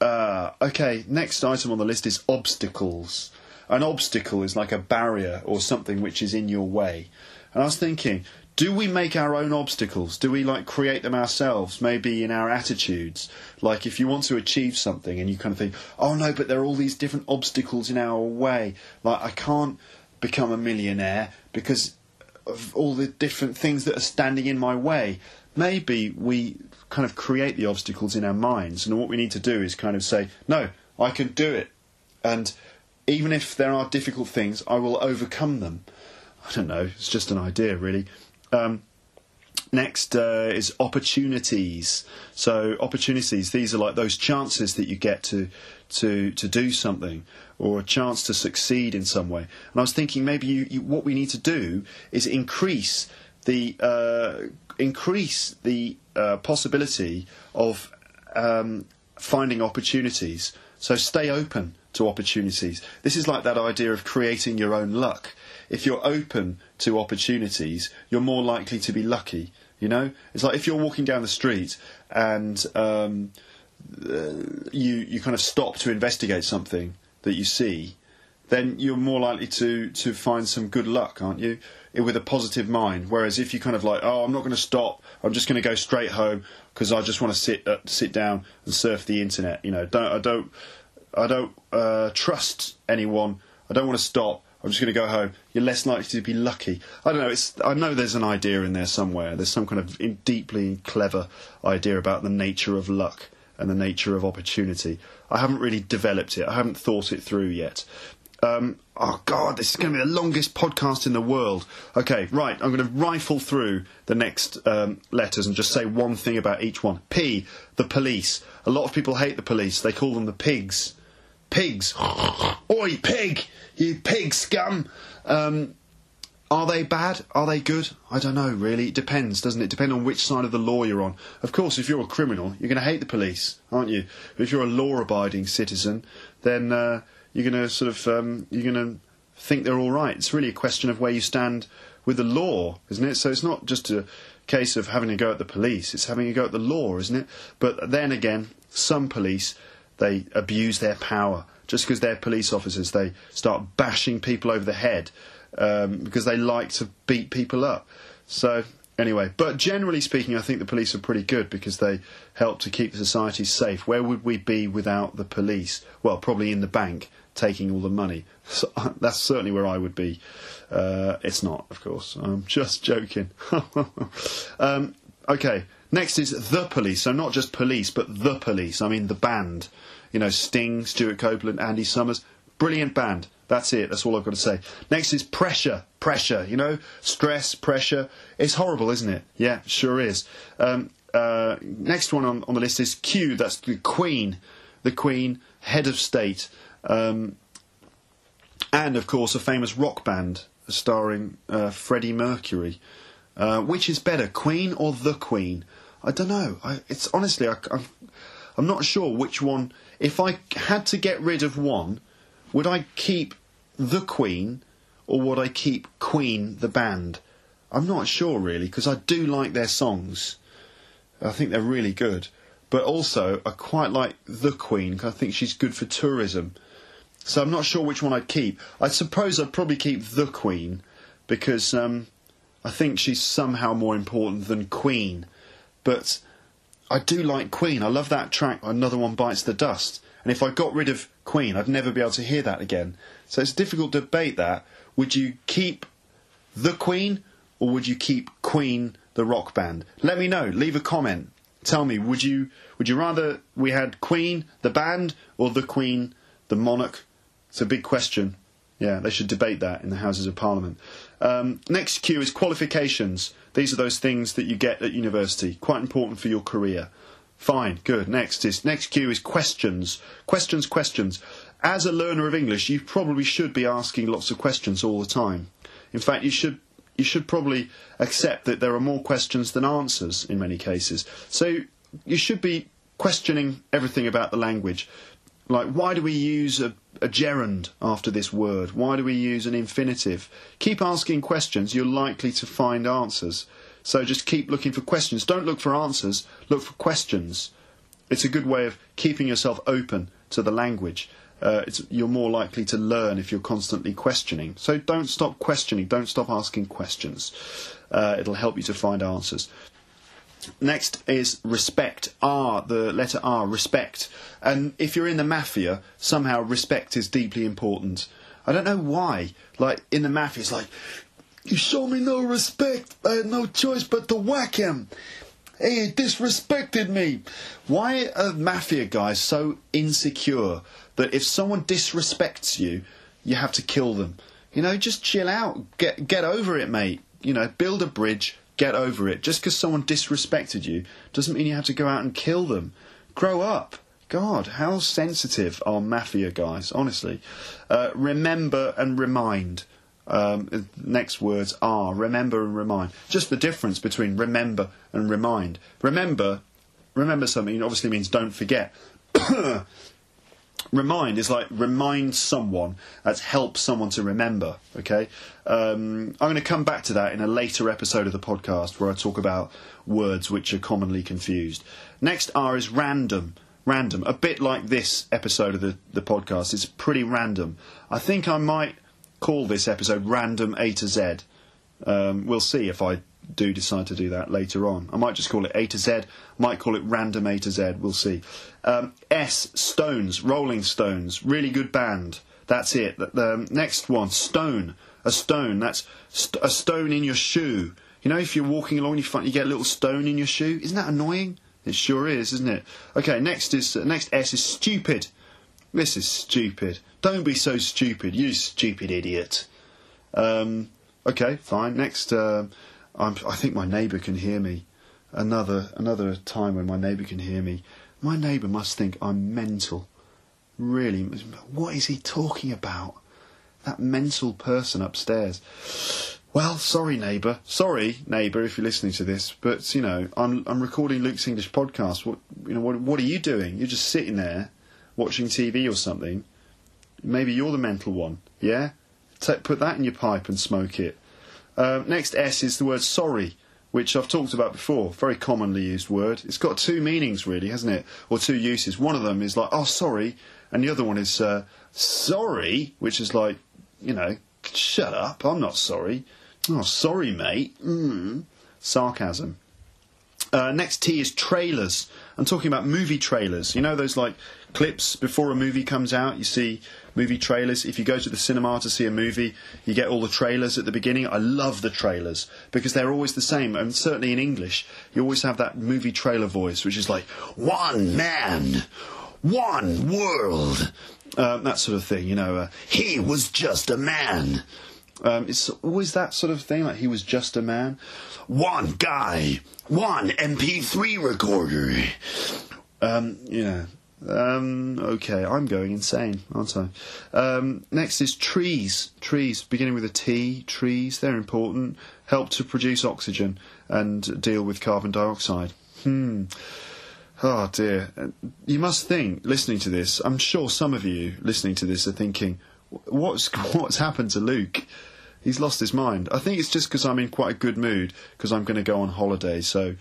uh, okay, next item on the list is obstacles. An obstacle is like a barrier or something which is in your way. And I was thinking, do we make our own obstacles? Do we like create them ourselves? Maybe in our attitudes. Like if you want to achieve something and you kind of think, oh no, but there are all these different obstacles in our way. Like I can't become a millionaire because of all the different things that are standing in my way. Maybe we kind of create the obstacles in our minds, and what we need to do is kind of say, no, I can do it. And even if there are difficult things, I will overcome them. I don't know, it's just an idea, really. Um, Next uh, is opportunities. So opportunities, these are like those chances that you get to to to do something or a chance to succeed in some way. And I was thinking maybe you, you, what we need to do is increase the uh, increase the uh, possibility of um, finding opportunities. So stay open to opportunities. This is like that idea of creating your own luck. If you're open to opportunities, you're more likely to be lucky. You know, it's like if you're walking down the street and um, uh, you you kind of stop to investigate something that you see, then you're more likely to to find some good luck, aren't you? With a positive mind. Whereas if you kind of like, oh, I'm not going to stop. I'm just going to go straight home because I just want to sit uh, sit down and surf the internet. You know, don't I don't I don't uh, trust anyone. I don't want to stop. I'm just going to go home. You're less likely to be lucky. I don't know. It's I know there's an idea in there somewhere. There's some kind of deeply clever idea about the nature of luck and the nature of opportunity. I haven't really developed it. I haven't thought it through yet. Um, oh God, this is going to be the longest podcast in the world. Okay, right. I'm going to rifle through the next um, letters and just say one thing about each one. P, the police. A lot of people hate the police. They call them the pigs. Pigs. Oi, pig! You pig scum! Um, are they bad? Are they good? I don't know, really. It depends, doesn't it? Depend on which side of the law you're on. Of course, if you're a criminal, you're going to hate the police, aren't you? But if you're a law-abiding citizen, then uh, you're going to sort of um, you're going to think they're all right. It's really a question of where you stand with the law, isn't it? So it's not just a case of having a go at the police; it's having a go at the law, isn't it? But then again, some police they abuse their power just because they're police officers. They start bashing people over the head um, because they like to beat people up. So anyway, but generally speaking, I think the police are pretty good because they help to keep society safe. Where would we be without the police? Well, probably in the bank taking all the money. [LAUGHS] So, that's certainly where I would be. Uh, it's not, of course. I'm just joking. [LAUGHS] um, okay, next is the police. So not just police, but the police. I mean the band you know, Sting, Stewart Copeland, Andy Summers. Brilliant band. That's it. That's all I've got to say. Next is pressure. Pressure. You know, stress, pressure. It's horrible, isn't it? Yeah, sure is. Um, uh, next one on, on the list is Q. That's the Queen. The Queen, head of state. Um, and, of course, a famous rock band starring uh, Freddie Mercury. Uh, which is better, Queen or The Queen? I don't know. I, it's honestly, I, I'm, I'm not sure which one if I had to get rid of one, would I keep the Queen or would I keep Queen the band? I'm not sure really because I do like their songs. I think they're really good. But also, I quite like the Queen because I think she's good for tourism. So I'm not sure which one I'd keep. I suppose I'd probably keep the Queen because um, I think she's somehow more important than Queen. But I do like Queen. I love that track. Another one bites the dust. And if I got rid of Queen, I'd never be able to hear that again. So it's difficult to debate that. Would you keep the Queen or would you keep Queen the rock band? Let me know. Leave a comment. Tell me, would you would you rather we had Queen the band or the Queen the monarch? It's a big question. Yeah, they should debate that in the Houses of Parliament. Um, next cue is qualifications. These are those things that you get at university, quite important for your career. Fine, good. Next is next Q is questions. Questions, questions. As a learner of English, you probably should be asking lots of questions all the time. In fact, you should you should probably accept that there are more questions than answers in many cases. So you should be questioning everything about the language. Like, why do we use a, a gerund after this word? Why do we use an infinitive? Keep asking questions, you're likely to find answers. So just keep looking for questions. Don't look for answers, look for questions. It's a good way of keeping yourself open to the language. Uh, you're more likely to learn if you're constantly questioning. So don't stop questioning, don't stop asking questions. Uh, it'll help you to find answers. Next is respect. R, the letter R, respect. And if you're in the mafia, somehow respect is deeply important. I don't know why. Like in the mafia, it's like You show me no respect. I had no choice but to whack him. He disrespected me. Why are mafia guys so insecure that if someone disrespects you, you have to kill them? You know, just chill out. Get get over it, mate. You know, build a bridge. Get over it. Just because someone disrespected you doesn't mean you have to go out and kill them. Grow up. God, how sensitive are mafia guys, honestly. Uh, remember and remind. Um, next words are remember and remind. Just the difference between remember and remind. Remember, remember something obviously means don't forget. [COUGHS] remind is like remind someone. That's help someone to remember. Okay, um, I'm going to come back to that in a later episode of the podcast where I talk about words which are commonly confused. Next R is random random, a bit like this episode of the, the podcast. It's pretty random. I think I might call this episode Random A to Z. Um, we'll see if I do decide to do that later on. I might just call it A to Z, might call it Random A to Z, we'll see. Um, S, Stones, Rolling Stones, really good band. That's it. The, the next one, Stone, a stone, that's st- a stone in your shoe. You know, if you're walking along, you, find, you get a little stone in your shoe. Isn't that annoying? It sure is, isn't it? Okay, next is uh, next S is stupid. This is stupid. Don't be so stupid, you stupid idiot. Um, okay, fine. Next, uh, i think my neighbour can hear me. Another another time when my neighbour can hear me. My neighbour must think I'm mental. Really, what is he talking about? That mental person upstairs. Well, sorry, neighbour. Sorry, neighbour, if you're listening to this, but you know, I'm I'm recording Luke's English podcast. What you know, what what are you doing? You're just sitting there watching TV or something. Maybe you're the mental one. Yeah, put that in your pipe and smoke it. Uh, next S is the word sorry, which I've talked about before. Very commonly used word. It's got two meanings, really, hasn't it? Or two uses. One of them is like, oh, sorry, and the other one is uh, sorry, which is like, you know, shut up. I'm not sorry. Oh, sorry, mate. Mm. Sarcasm. Uh, next T is trailers. I'm talking about movie trailers. You know those like clips before a movie comes out. You see movie trailers. If you go to the cinema to see a movie, you get all the trailers at the beginning. I love the trailers because they're always the same. And certainly in English, you always have that movie trailer voice, which is like one man, one world, uh, that sort of thing. You know, uh, he was just a man. Um, it's always that sort of thing, like he was just a man. One guy, one MP3 recorder. Um, yeah. Um, okay, I'm going insane, aren't I? Um, next is trees. Trees, beginning with a T. Trees, they're important. Help to produce oxygen and deal with carbon dioxide. Hmm. Oh dear. You must think, listening to this, I'm sure some of you listening to this are thinking, what's what's happened to Luke? he's lost his mind. I think it's just because I'm in quite a good mood because I'm going to go on holiday. So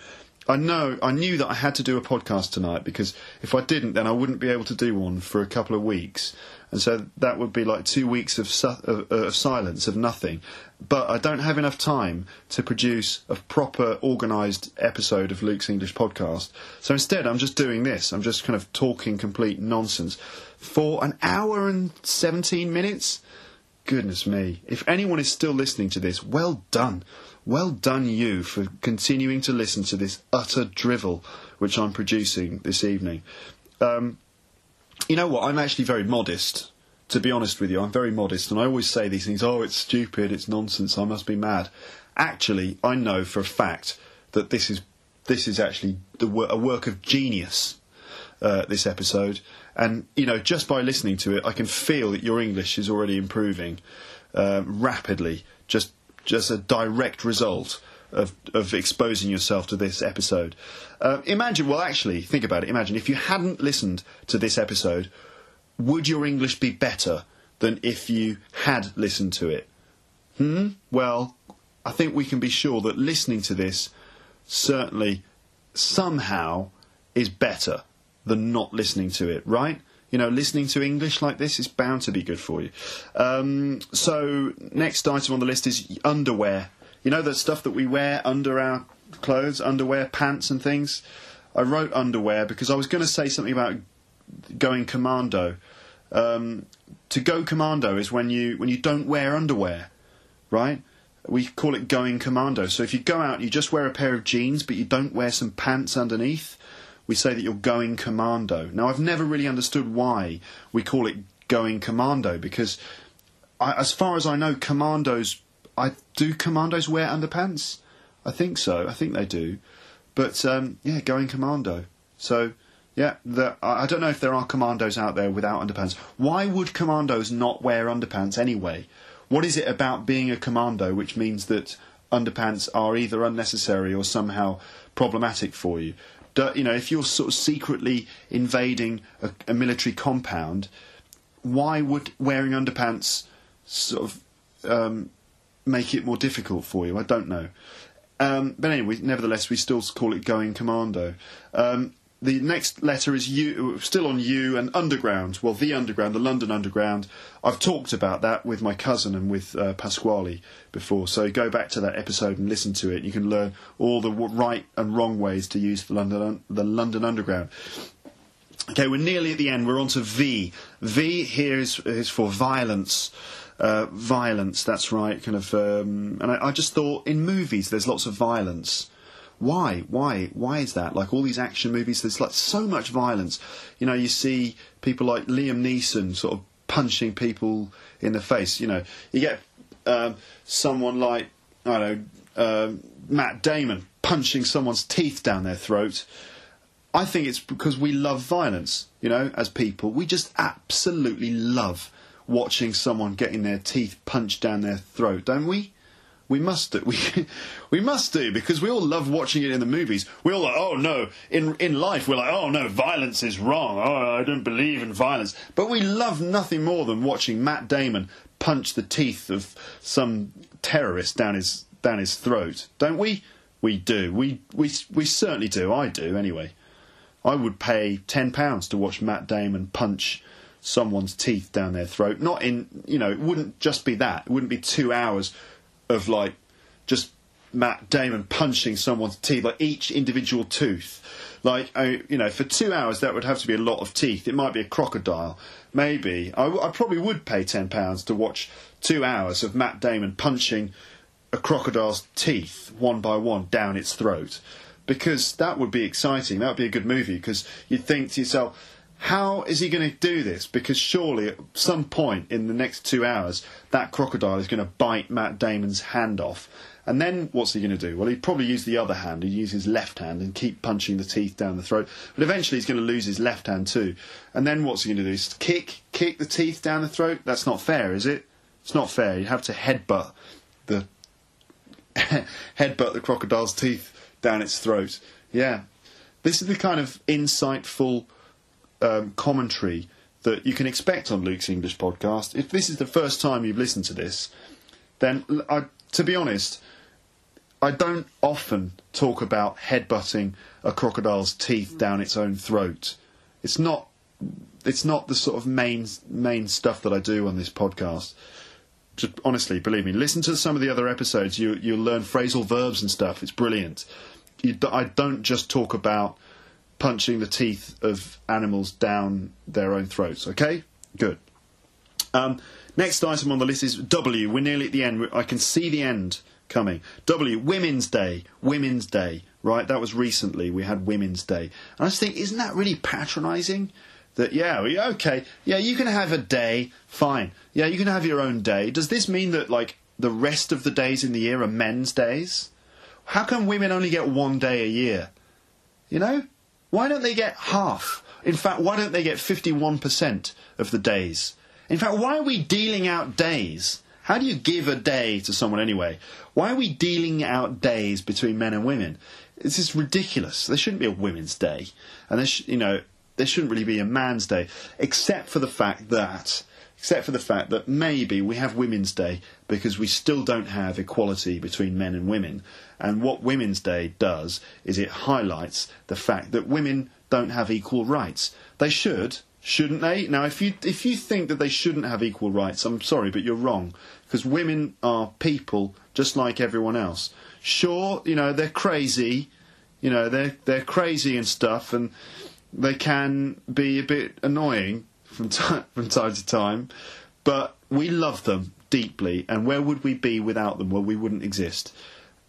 I know I knew that I had to do a podcast tonight because if I didn't, then I wouldn't be able to do one for a couple of weeks, and so that would be like two weeks of, su- of, uh, of silence of nothing. But I don't have enough time to produce a proper organised episode of Luke's English podcast. So instead, I'm just doing this. I'm just kind of talking complete nonsense for an hour and 17 minutes goodness me. If anyone is still listening to this, well done. Well done, you, for continuing to listen to this utter drivel which I'm producing this evening. Um, you know what? I'm actually very modest. To be honest with you, I'm very modest, and I always say these things. Oh, it's stupid, it's nonsense. I must be mad. Actually, I know for a fact that this is this is actually a work of genius. Uh, this episode, and you know, just by listening to it, I can feel that your English is already improving uh, rapidly. Just just a direct result of of exposing yourself to this episode. Uh, imagine, well, actually, think about it. Imagine if you hadn't listened to this episode, would your English be better than if you had listened to it? Hmm. Well, I think we can be sure that listening to this certainly somehow is better than not listening to it, right? You know, listening to English like this is bound to be good for you. Um, so, next item on the list is underwear. You know, the stuff that we wear under our clothes, underwear, pants, and things. I wrote underwear because I was going to say something about going commando. Um, to go commando is when you when you don't wear underwear, right? we call it going commando. So if you go out, you just wear a pair of jeans, but you don't wear some pants underneath. We say that you're going commando. Now, I've never really understood why we call it going commando because, I, as far as I know, commandos. I do commandos wear underpants? I think so. I think they do. But um, yeah, going commando. So yeah, the, I don't know if there are commandos out there without underpants. Why would commandos not wear underpants anyway? What is it about being a commando which means that underpants are either unnecessary or somehow problematic for you? You know, if you're sort of secretly invading a, a military compound, why would wearing underpants sort of um, make it more difficult for you? I don't know. Um, but anyway, nevertheless, we still call it going commando. Um, the next letter is U, still on U and Underground. Well, the Underground, the London Underground. I've talked about that with my cousin and with uh, Pasquale before. So go back to that episode and listen to it. You can learn all the right and wrong ways to use the London the London Underground. Okay, we're nearly at the end. We're on to V. V here is, is for violence. Uh, violence, that's right. Kind of, um, and I, I just thought in movies there's lots of violence why? Why? Why is that? Like all these action movies, there's like so much violence. You know, you see people like Liam Neeson sort of punching people in the face. You know, you get um, someone like I don't know uh, Matt Damon punching someone's teeth down their throat. I think it's because we love violence. You know, as people, we just absolutely love watching someone getting their teeth punched down their throat, don't we? We must do. We, [LAUGHS] we must do because we all love watching it in the movies. We all like, oh no, in in life we're like, oh no, violence is wrong. Oh, I don't believe in violence. But we love nothing more than watching Matt Damon punch the teeth of some terrorist down his down his throat, don't we? We do. We we we certainly do. I do anyway. I would pay ten pounds to watch Matt Damon punch someone's teeth down their throat. Not in, you know, it wouldn't just be that. It wouldn't be two hours of like just Matt Damon punching someone's teeth, like each individual tooth. Like, I, you know, for two hours that would have to be a lot of teeth. It might be a crocodile. Maybe. I, I probably would pay £10 to watch two hours of Matt Damon punching a crocodile's teeth one by one down its throat. Because that would be exciting. That would be a good movie. Because you'd think to yourself, how is he going to do this? Because surely at some point in the next two hours, that crocodile is going to bite Matt Damon's hand off. And then what's he going to do? Well, he'd probably use the other hand. He'd use his left hand and keep punching the teeth down the throat. But eventually he's going to lose his left hand too. And then what's he going to do? Is kick, kick the teeth down the throat? That's not fair, is it? It's not fair. You have to headbutt the [LAUGHS] headbutt the crocodile's teeth down its throat. Yeah, this is the kind of insightful um, commentary that you can expect on Luke's English podcast. If this is the first time you've listened to this, then I, to be honest, I don't often talk about headbutting a crocodile's teeth down its own throat. It's not. It's not the sort of main main stuff that I do on this podcast. Just honestly, believe me, listen to some of the other episodes. You you'll learn phrasal verbs and stuff. It's brilliant. You, I don't just talk about punching the teeth of animals down their own throats. Okay? Good. Um, next item on the list is W. We're nearly at the end. I can see the end coming. W. Women's Day. Women's Day. Right? That was recently. We had Women's Day. And I just think, isn't that really patronising? That, yeah, okay, yeah, you can have a day, fine. Yeah, you can have your own day. Does this mean that, like, the rest of the days in the year are men's days? How come women only get one day a year? You know? Why don't they get half? In fact, why don't they get 51% of the days? In fact, why are we dealing out days? How do you give a day to someone anyway? Why are we dealing out days between men and women? This is ridiculous. There shouldn't be a women's day, and there, sh- you know, there shouldn't really be a man's day, except for the fact that except for the fact that maybe we have Women's Day because we still don't have equality between men and women. And what Women's Day does is it highlights the fact that women don't have equal rights. They should, shouldn't they? Now, if you if you think that they shouldn't have equal rights, I'm sorry, but you're wrong because women are people just like everyone else. Sure, you know they're crazy, you know they're they're crazy and stuff, and they can be a bit annoying from time [LAUGHS] from time to time, but we love them deeply, and where would we be without them? Well, we wouldn't exist.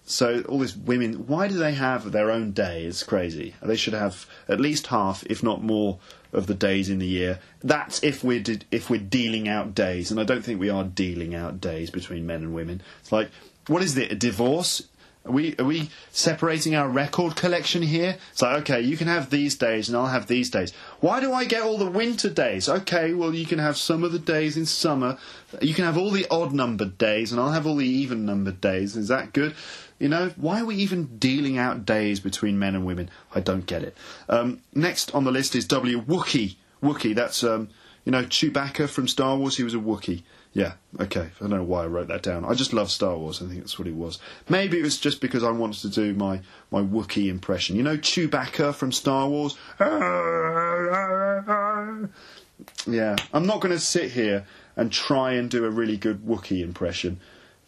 So all these women, why do they have their own day? It's crazy. They should have at least half, if not more, of the days in the year. That's if we're de- if we're dealing out days, and I don't think we are dealing out days between men and women. It's like, what is it? A divorce? Are we are we separating our record collection here? It's like, okay, you can have these days and I'll have these days. Why do I get all the winter days? Okay, well you can have some of the days in summer. You can have all the odd numbered days and I'll have all the even numbered days. Is that good? You know, why are we even dealing out days between men and women? I don't get it. Um, next on the list is W. Wookiee. Wookiee, that's, um, you know, Chewbacca from Star Wars, he was a Wookiee. Yeah, okay. I don't know why I wrote that down. I just love Star Wars. I think that's what it was. Maybe it was just because I wanted to do my, my Wookiee impression. You know Chewbacca from Star Wars? Yeah, I'm not going to sit here and try and do a really good Wookiee impression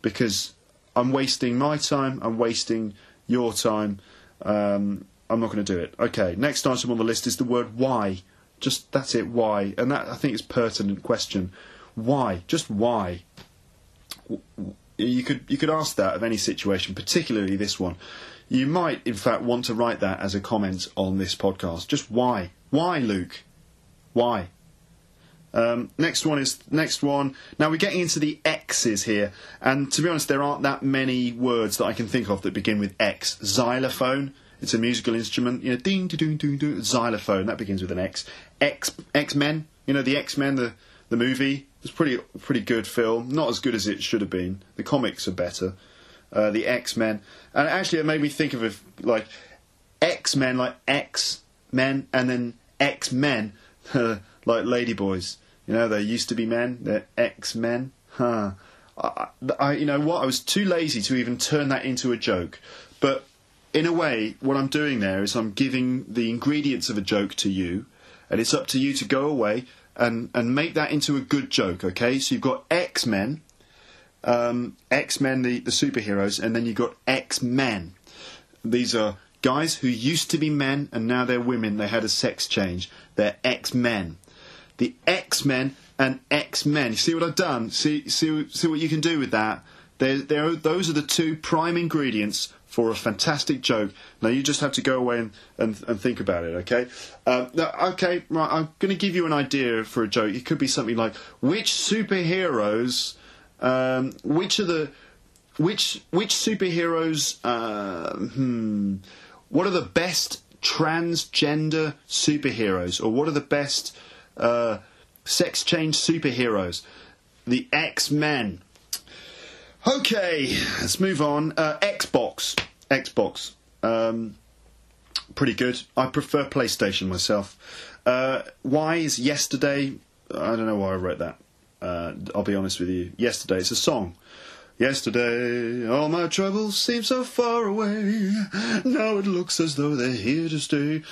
because I'm wasting my time, I'm wasting your time. Um, I'm not going to do it. Okay, next item on the list is the word why. Just that's it, why. And that I think is pertinent question. Why? Just why? You could you could ask that of any situation, particularly this one. You might, in fact, want to write that as a comment on this podcast. Just why? Why, Luke? Why? Um, next one is next one. Now we're getting into the X's here, and to be honest, there aren't that many words that I can think of that begin with X. Xylophone. It's a musical instrument. You know, ding, ding, ding, ding. Xylophone. That begins with an X. X X Men. You know, the X Men, the the movie. was pretty pretty good film. Not as good as it should have been. The comics are better. Uh, the X Men, and actually, it made me think of it like X Men, like X Men, and then X Men, [LAUGHS] like Ladyboys. You know, they used to be men. They're X Men. Huh. I, I, you know what? I was too lazy to even turn that into a joke. But in a way, what I'm doing there is I'm giving the ingredients of a joke to you, and it's up to you to go away and and make that into a good joke. Okay? So you've got X Men, um, X Men, the the superheroes, and then you've got X Men. These are guys who used to be men and now they're women. They had a sex change. They're X Men the X Men and X Men. You see what I've done? See, see, see what you can do with that. There, there, those are the two prime ingredients for a fantastic joke. Now you just have to go away and, and, and think about it, okay? Uh, okay, right, I'm going to give you an idea for a joke. It could be something like, which superheroes, um, which are the, which, which superheroes, uh, hmm, what are the best transgender superheroes? Or what are the best uh, sex change superheroes, the X Men. Okay, let's move on. Uh, Xbox, Xbox, um, pretty good. I prefer PlayStation myself. Uh, why is yesterday? I don't know why I wrote that. Uh, I'll be honest with you. Yesterday, it's a song. Yesterday, all my troubles seemed so far away. Now it looks as though they're here to stay.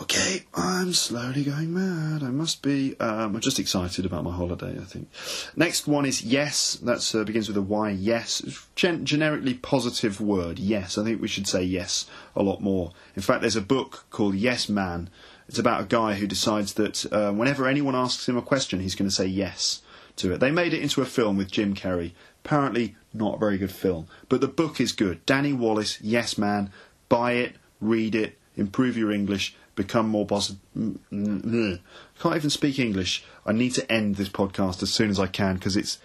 Okay, I'm slowly going mad. I must be. Um, I'm just excited about my holiday. I think. Next one is yes. That uh, begins with a Y. Yes, Gen- generically positive word. Yes, I think we should say yes a lot more. In fact, there's a book called Yes Man. It's about a guy who decides that uh, whenever anyone asks him a question, he's going to say yes to it. They made it into a film with Jim Carrey. Apparently, not a very good film, but the book is good. Danny Wallace, Yes Man. Buy it, read it, improve your English become more positive. Can't even speak English. I need to end this podcast as soon as I can because it's.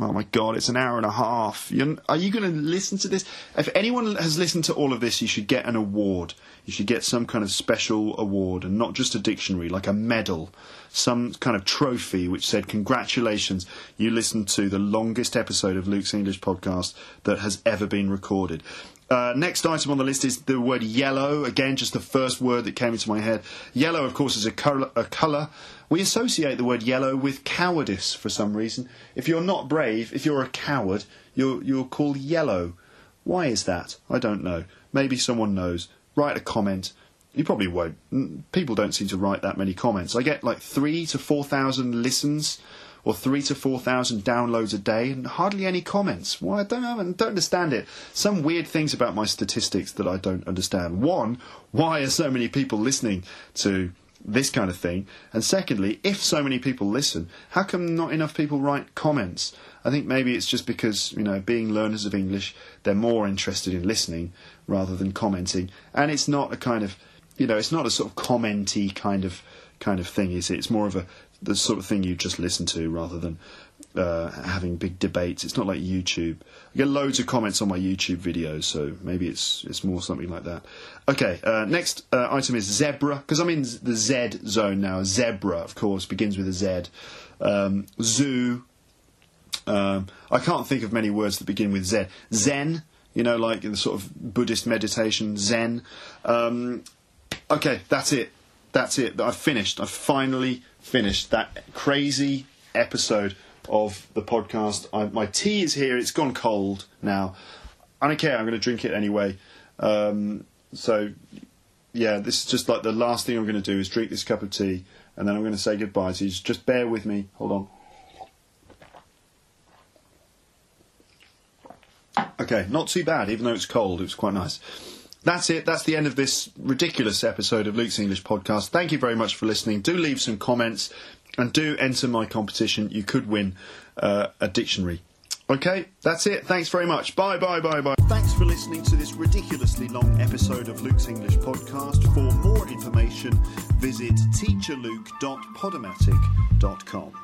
Oh my god, it's an hour and a half. You're, are you going to listen to this? If anyone has listened to all of this, you should get an award. You should get some kind of special award and not just a dictionary, like a medal, some kind of trophy which said, Congratulations, you listened to the longest episode of Luke's English podcast that has ever been recorded. Uh, next item on the list is the word yellow. Again, just the first word that came into my head. Yellow, of course, is a colour. A colour. We associate the word yellow with cowardice for some reason. If you're not brave, if you're a coward, you're, you're called yellow. Why is that? I don't know. Maybe someone knows. Write a comment. You probably won't. People don't seem to write that many comments. I get like three to four thousand listens or three to four thousand downloads a day and hardly any comments. Why? I don't I don't understand it. Some weird things about my statistics that I don't understand. One, why are so many people listening to this kind of thing? And secondly, if so many people listen, how come not enough people write comments? I think maybe it's just because, you know, being learners of English, they're more interested in listening rather than commenting. And it's not a kind of, you know, it's not a sort of commenty kind of kind of thing, is it? It's more of a the sort of thing you just listen to rather than uh, having big debates. It's not like YouTube. I get loads of comments on my YouTube videos, so maybe it's it's more something like that. Okay, uh, next uh, item is zebra because I'm in the Z zone now. Zebra, of course, begins with a Z. Um, zoo. Um, I can't think of many words that begin with Z. Zen, you know, like in the sort of Buddhist meditation, Zen. Um, okay, that's it. That's it. I've finished. I've finally finished that crazy episode of the podcast. I, my tea is here. It's gone cold now. I don't care. I'm going to drink it anyway. Um, so, yeah, this is just like the last thing I'm going to do is drink this cup of tea, and then I'm going to say goodbye you. Just bear with me. Hold on. Okay, not too bad, even though it's cold. It was quite nice. That's it. That's the end of this ridiculous episode of Luke's English podcast. Thank you very much for listening. Do leave some comments and do enter my competition. You could win uh, a dictionary. Okay, that's it. Thanks very much. Bye, bye, bye, bye. Thanks for listening to this ridiculously long episode of Luke's English podcast. For more information, visit teacherluke.podomatic.com.